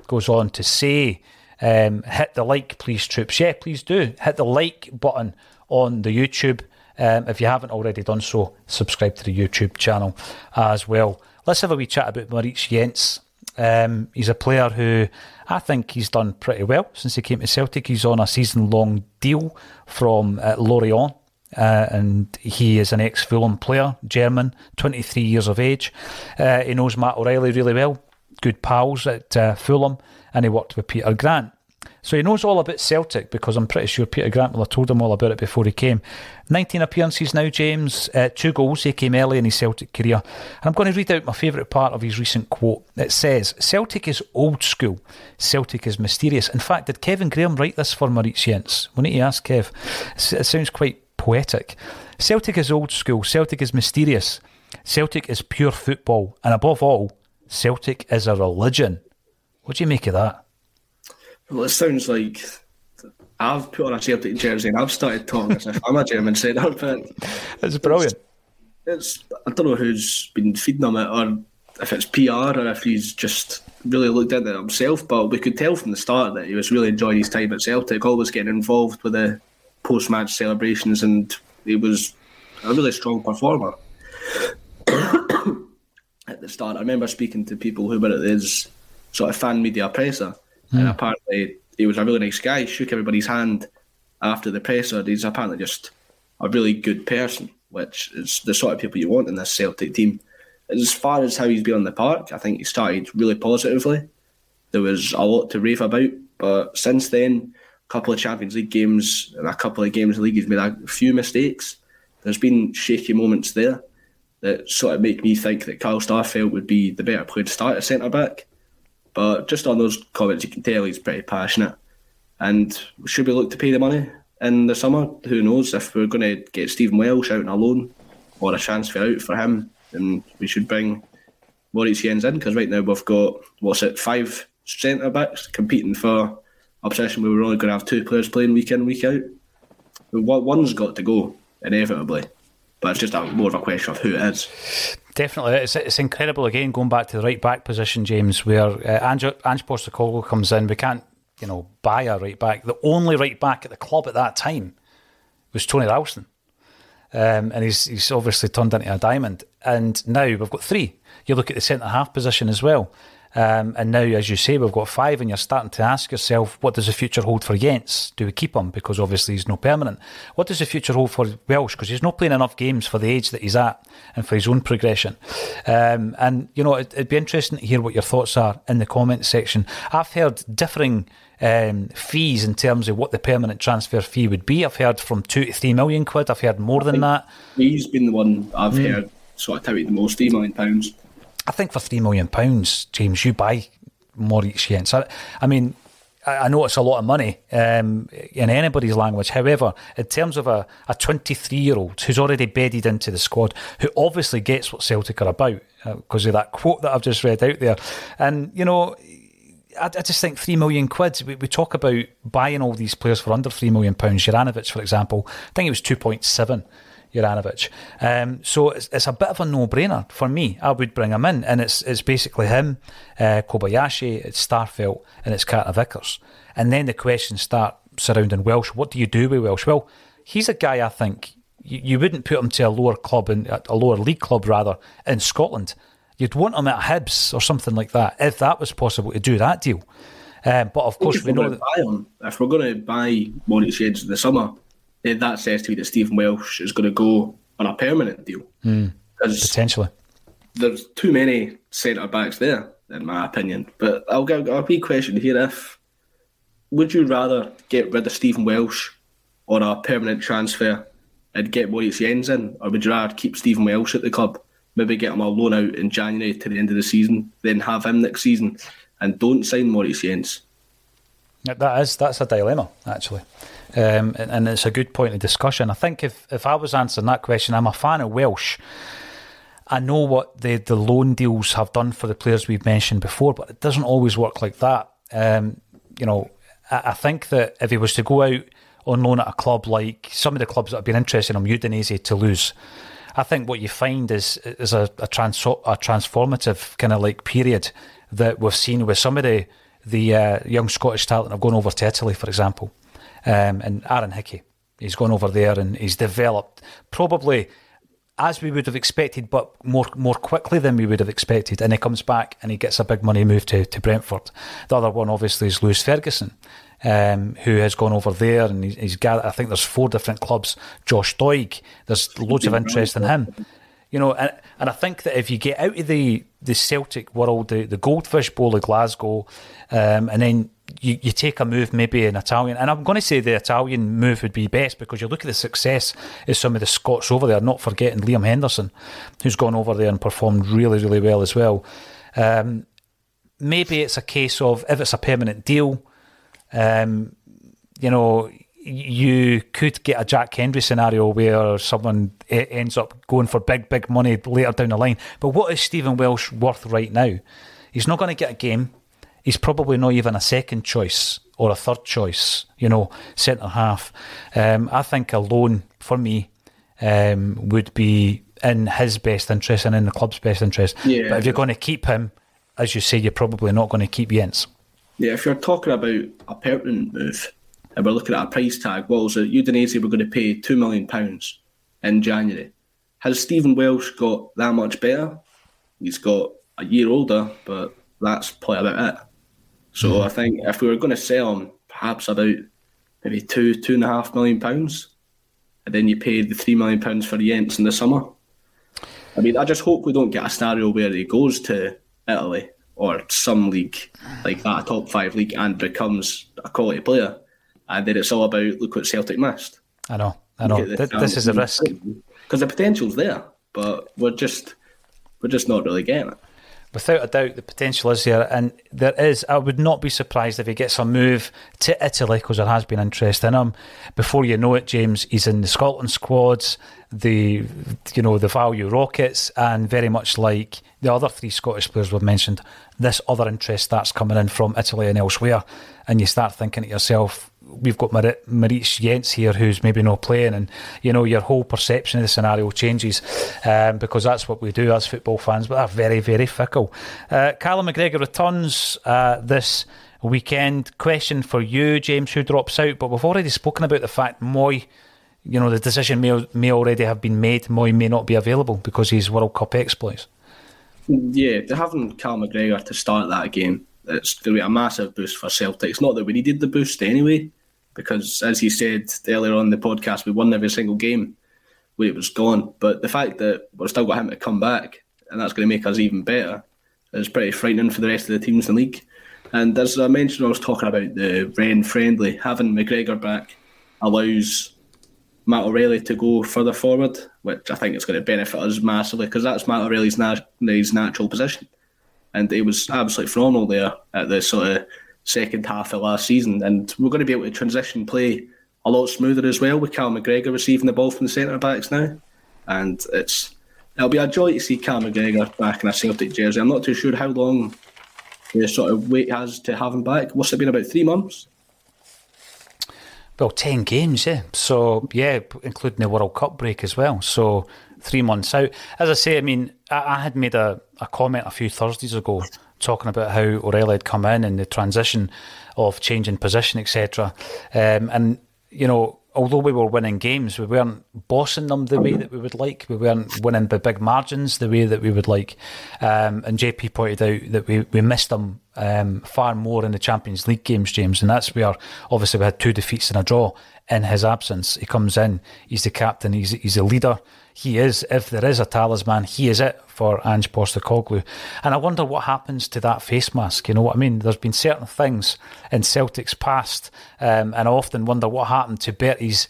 Goes on to say, Um, hit the like, please, troops. Yeah, please do. Hit the like button on the YouTube. Um, if you haven't already done so, subscribe to the YouTube channel as well. Let's have a wee chat about Maurice Jenz. Um, he's a player who I think he's done pretty well since he came to Celtic. He's on a season long deal from uh, Lorient. Uh, and he is an ex Fulham player, German, 23 years of age. Uh, he knows Matt O'Reilly really well, good pals at uh, Fulham, and he worked with Peter Grant. So he knows all about Celtic because I'm pretty sure Peter Grant will have told him all about it before he came. 19 appearances now, James. Uh, two goals. He came early in his Celtic career. And I'm going to read out my favourite part of his recent quote. It says Celtic is old school. Celtic is mysterious. In fact, did Kevin Graham write this for Maurice Jenz? We need to ask Kev. It sounds quite poetic. Celtic is old school. Celtic is mysterious. Celtic is pure football. And above all, Celtic is a religion. What do you make of that? Well, it sounds like I've put on a Celtic jersey and I've started talking as if I'm a German centre, but [LAUGHS] it's brilliant. It's, it's, I don't know who's been feeding him it or if it's PR or if he's just really looked into it himself, but we could tell from the start that he was really enjoying his time at Celtic, always getting involved with the post match celebrations, and he was a really strong performer. [COUGHS] at the start, I remember speaking to people who were at his sort of fan media presser Mm. And apparently, he was a really nice guy. Shook everybody's hand after the presser. He's apparently just a really good person, which is the sort of people you want in this Celtic team. As far as how he's been on the park, I think he started really positively. There was a lot to rave about, but since then, a couple of Champions League games and a couple of games in the league, he's made a few mistakes. There's been shaky moments there that sort of make me think that Carl Starfelt would be the better player to start at centre back. But just on those comments, you can tell he's pretty passionate. And should we look to pay the money in the summer? Who knows if we're going to get Stephen Welsh out on a loan or a transfer out for him? Then we should bring Maurice Jenz in because right now we've got what's it five centre backs competing for position We were only going to have two players playing week in week out. One's got to go inevitably, but it's just a, more of a question of who it is. Definitely, it's, it's incredible. Again, going back to the right back position, James, where uh, Ange, Ange Postecoglou comes in. We can't, you know, buy a right back. The only right back at the club at that time was Tony Ralston, um, and he's he's obviously turned into a diamond. And now we've got three. You look at the centre half position as well. Um, and now, as you say, we've got five, and you're starting to ask yourself, what does the future hold for Jenz? Do we keep him? Because obviously he's no permanent. What does the future hold for Welsh? Because he's not playing enough games for the age that he's at and for his own progression. Um, and, you know, it, would be interesting to hear what your thoughts are in the comments section. I've heard differing um, fees in terms of what the permanent transfer fee would be. I've heard from two to three million quid. I've heard more than that. He's been the one I've mm. heard sort of touted the most, three million pounds. I think for three million pounds, James, you buy Maurice Jenz. I, mean, I know it's a lot of money um, in anybody's language. However, in terms of a, a 23 year old who's already bedded into the squad, who obviously gets what Celtic are about because uh, of that quote that I've just read out there, and you know. I, I just think three million quid. We, we, talk about buying all these players for under three million pounds. Juranovic, for example, I think it was two point seven. Juranovic. Um, so it's, it's, a bit of a no-brainer for me. I would bring him in, and it's it's basically him, uh, Kobayashi, it's Starfelt, and it's Carter Vickers. And then the questions start surrounding Welsh. What do you do with Welsh? Well, he's a guy I think you, you wouldn't put him to a lower club in a lower league club rather in Scotland. You'd want him at Hibs or something like that if that was possible to do that deal. Um, but of course, we know that him, if we're going to buy Maurice Jenz in the summer, that says to me that Stephen Welsh is going to go on a permanent deal. Mm, potentially. There's too many centre backs there, in my opinion. But I'll get a wee question here. If would you rather get rid of Stephen Welsh or a permanent transfer and get Maurice Jenz in, or would you rather keep Stephen Welsh at the club, maybe get him a loan out in January to the end of the season, then have him next season, and don't sign Maurice Jenz? That is that's a dilemma actually. Um, and, and, it's a good point of discussion. I think if, if I was answering that question, I'm a fan of Welsh. I know what the, the loan deals have done for the players we've mentioned before, but it doesn't always work like that. Um, you know, I, I, think that if he was to go out on loan at a club like some of the clubs that have been interested in him, Udinese, Toulouse, I think what you find is is a, a, trans, a transformative kind of like period that we've seen with some of the the uh, young Scottish talent have gone over to Italy, for example, um, and Aaron Hickey. He's gone over there and he's developed probably as we would have expected, but more more quickly than we would have expected. And he comes back and he gets a big money move to, to Brentford. The other one, obviously, is Lewis Ferguson, um, who has gone over there and he's, he's got. I think there's four different clubs. Josh Doig, there's loads of interest in him. You know, and, and I think that if you get out of the, the Celtic world, the, the Goldfish Bowl of Glasgow, um, and then you, you take a move, maybe an Italian, and I'm going to say the Italian move would be best because you look at the success of some of the Scots over there, not forgetting Liam Henderson, who's gone over there and performed really, really well as well. Um, maybe it's a case of if it's a permanent deal, um, you know, you could get a Jack Hendry scenario where someone ends up going for big, big money later down the line. But what is Stephen Welsh worth right now? He's not going to get a game. He's probably not even a second choice or a third choice, you know, centre half. Um, I think a loan for me um, would be in his best interest and in the club's best interest. Yeah. But if you're going to keep him, as you say, you're probably not going to keep Jenz. Yeah, if you're talking about a permanent move, and we're looking at a price tag, what was it? Udinese were going to pay £2 million in January. Has Stephen Welsh got that much better? He's got a year older, but that's probably about it. So mm. I think if we were going to sell him, perhaps about maybe two, two and a half million pounds, and then you pay the three million pounds for Jenz in the summer. I mean, I just hope we don't get a scenario where he goes to Italy or some league like that, a top five league, and becomes a quality player and then it's all about look what Celtic missed. I know, I know. This, this is a risk because the potential's there, but we're just we're just not really getting it. Without a doubt, the potential is there, and there is. I would not be surprised if he gets a move to Italy because there has been interest in him. Before you know it, James, he's in the Scotland squads, the you know the value rockets, and very much like the other three Scottish players we've mentioned, this other interest starts coming in from Italy and elsewhere, and you start thinking to yourself, we've got Mar- Jenz here who's maybe not playing, and you know your whole perception of the scenario changes um, because that's what we do as football fans. But they're very, very fickle. Uh, Callum McGregor returns uh, this weekend. Question for you, James, who drops out? But we've already spoken about the fact Mooy. You know the decision may may already have been made. Mooy may not be available because he's World Cup exploits. Yeah, having Cal McGregor to start that game, it's going to be a massive boost for Celtic. It's not that we needed the boost anyway, because, as you said earlier on the podcast, we won every single game when it was gone. But the fact that we've still got him to come back, and that's going to make us even better, is pretty frightening for the rest of the teams in the league. And as I mentioned, I was talking about the Rennes friendly, having McGregor back allows Matt O'Riley to go further forward, which I think is going to benefit us massively because that's Matt O'Riley's nat- his natural position. And he was absolutely phenomenal there at the sort of second half of last season. And we're going to be able to transition play a lot smoother as well with Cal McGregor receiving the ball from the centre backs now. And it's it'll be a joy to see Cal McGregor back in a Celtic jersey. I'm not too sure how long the sort of wait has to have him back. What's it been about three months. Well, 10 games, yeah. So, yeah, including the World Cup break as well. So, three months out. As I say, I mean, I, I had made a, a comment a few Thursdays ago talking about how O'Riley had come in and the transition of changing position, etc. Um, and you know, although we were winning games, we weren't bossing them the way that we would like. We weren't winning by big margins the way that we would like. Um, and JP pointed out that we, we missed them um, far more in the Champions League games, James. And that's where obviously we had two defeats and a draw in his absence. He comes in, he's the captain, he's, he's a leader he is, if there is a talisman, he is it for Ange Postecoglou. And I wonder what happens to that face mask. You know what I mean? There's been certain things in Celtic's past, um, and I often wonder what happened to Bertie's,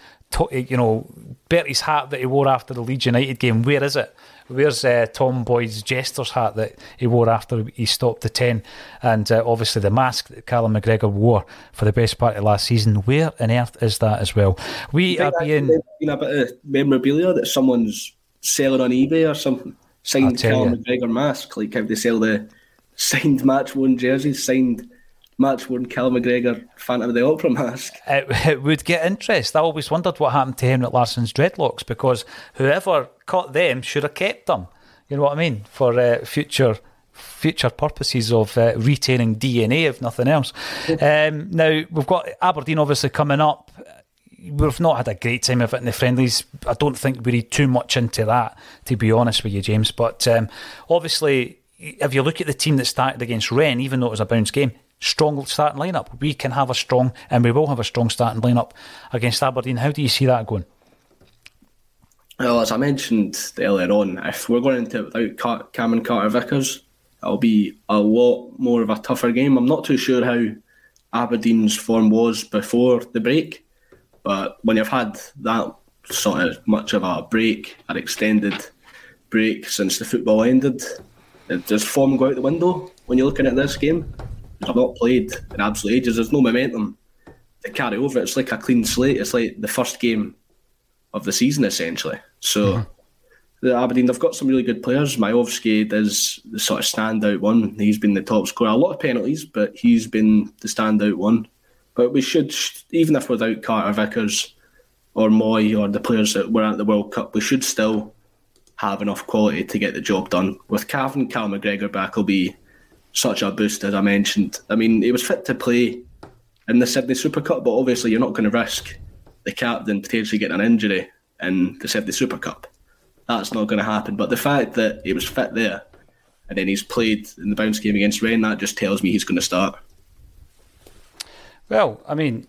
you know, Bertie's hat that he wore after the Leeds United game. Where is it? Where's uh, Tom Boyd's jester's hat that he wore after he stopped the 10? And uh, obviously the mask that Callum McGregor wore for the best part of last season. Where on earth is that as well? We are being. A bit of memorabilia that someone's selling on eBay or something. Signed Callum you. McGregor mask, like how they sell the signed match worn jerseys, signed match worn Cal McGregor Phantom of the Opera mask. [LAUGHS] It, it, would get interest. I always wondered what happened to Henrik Larsson's dreadlocks because whoever caught them should have kept them. You know what I mean? For uh, future future purposes of uh, retaining DNA, if nothing else. Um, now, we've got Aberdeen obviously coming up. We've not had a great time of it in the friendlies. I don't think we read too much into that, to be honest with you, James. But um, obviously, if you look at the team that started against Rennes, even though it was a bounce game, strong starting lineup. We can have a strong, and we will have a strong starting lineup against Aberdeen. How do you see that going? Well, as I mentioned earlier on, if we're going into without Cameron Carter Vickers, it'll be a lot more of a tougher game. I'm not too sure how Aberdeen's form was before the break, but when you've had that sort of much of a break, an extended break since the football ended, does form go out the window when you're looking at this game? I've not played in absolute ages. There's no momentum to carry over. It's like a clean slate. It's like the first game of the season, essentially. So mm-hmm. the Aberdeen, they've got some really good players. Miovski is the sort of standout one. He's been the top scorer. A lot of penalties, but he's been the standout one. But we should, even if without Carter Vickers or Mooy or the players that were at the World Cup, we should still have enough quality to get the job done. With Cavan, Cal McGregor back will be such a boost, as I mentioned. I mean, he was fit to play in the Sydney Super Cup, but obviously you're not going to risk the captain potentially getting an injury in the Sydney Super Cup. That's not going to happen. But the fact that he was fit there and then he's played in the bounce game against Rennes, that just tells me he's going to start. Well, I mean,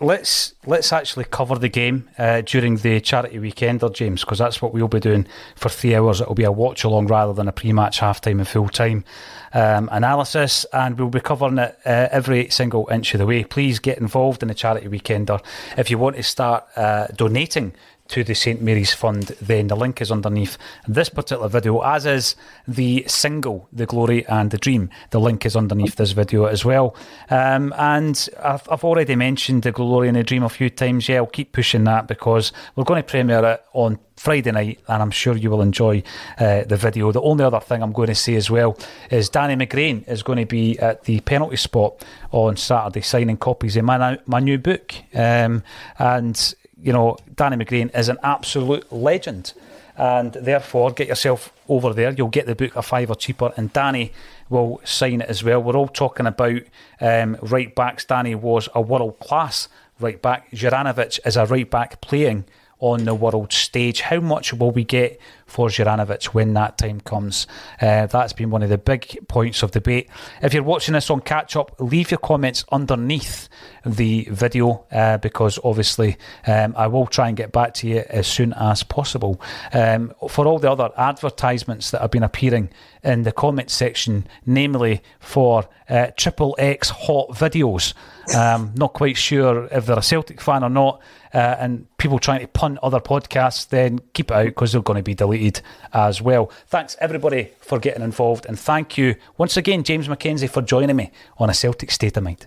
let's let's actually cover the game uh, during the charity weekender, James, because that's what we'll be doing for three hours. It'll be a watch along rather than a pre-match, half-time, and full-time um, analysis, and we'll be covering it uh, every single inch of the way. Please get involved in the charity weekender if you want to start uh, donating to the St Mary's Fund, then the link is underneath this particular video, as is the single, The Glory and the Dream. The link is underneath this video as well. Um, and I've, I've, already mentioned The Glory and the Dream a few times. Yeah, I'll keep pushing that because we're going to premiere it on Friday night, and I'm sure you will enjoy uh, the video. The only other thing I'm going to say as well is Danny McGrain is going to be at the penalty spot on Saturday signing copies of my, my new book. Um, and you know, Danny McGrain is an absolute legend. And therefore, get yourself over there. You'll get the book a fiver cheaper, and Danny will sign it as well. We're all talking about um, right backs. Danny was a world class right back. Juranovic is a right back playing on the world stage. How much will we get for Juranovic when that time comes? Uh, that's been one of the big points of debate. If you're watching this on catch up, leave your comments underneath the video uh, because obviously um, I will try and get back to you as soon as possible. Um, for all the other advertisements that have been appearing in the comment section, namely for uh, Triple X hot videos. Um, not quite sure if they're a Celtic fan or not uh, and people trying to punt other podcasts, then keep it out because they're going to be deleted as well. Thanks everybody for getting involved, and thank you once again, James McKenzie, for joining me on a Celtic State of Mind.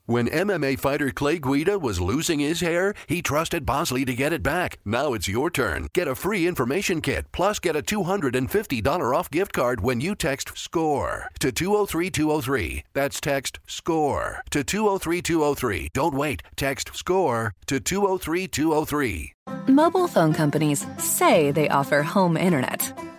When MMA fighter Clay Guida was losing his hair, he trusted Bosley to get it back. Now it's your turn. Get a free information kit, plus get a $250 off gift card when you text SCORE to 203203. That's text SCORE to 203203. Don't wait. Text SCORE to 203203. Mobile phone companies say they offer home internet.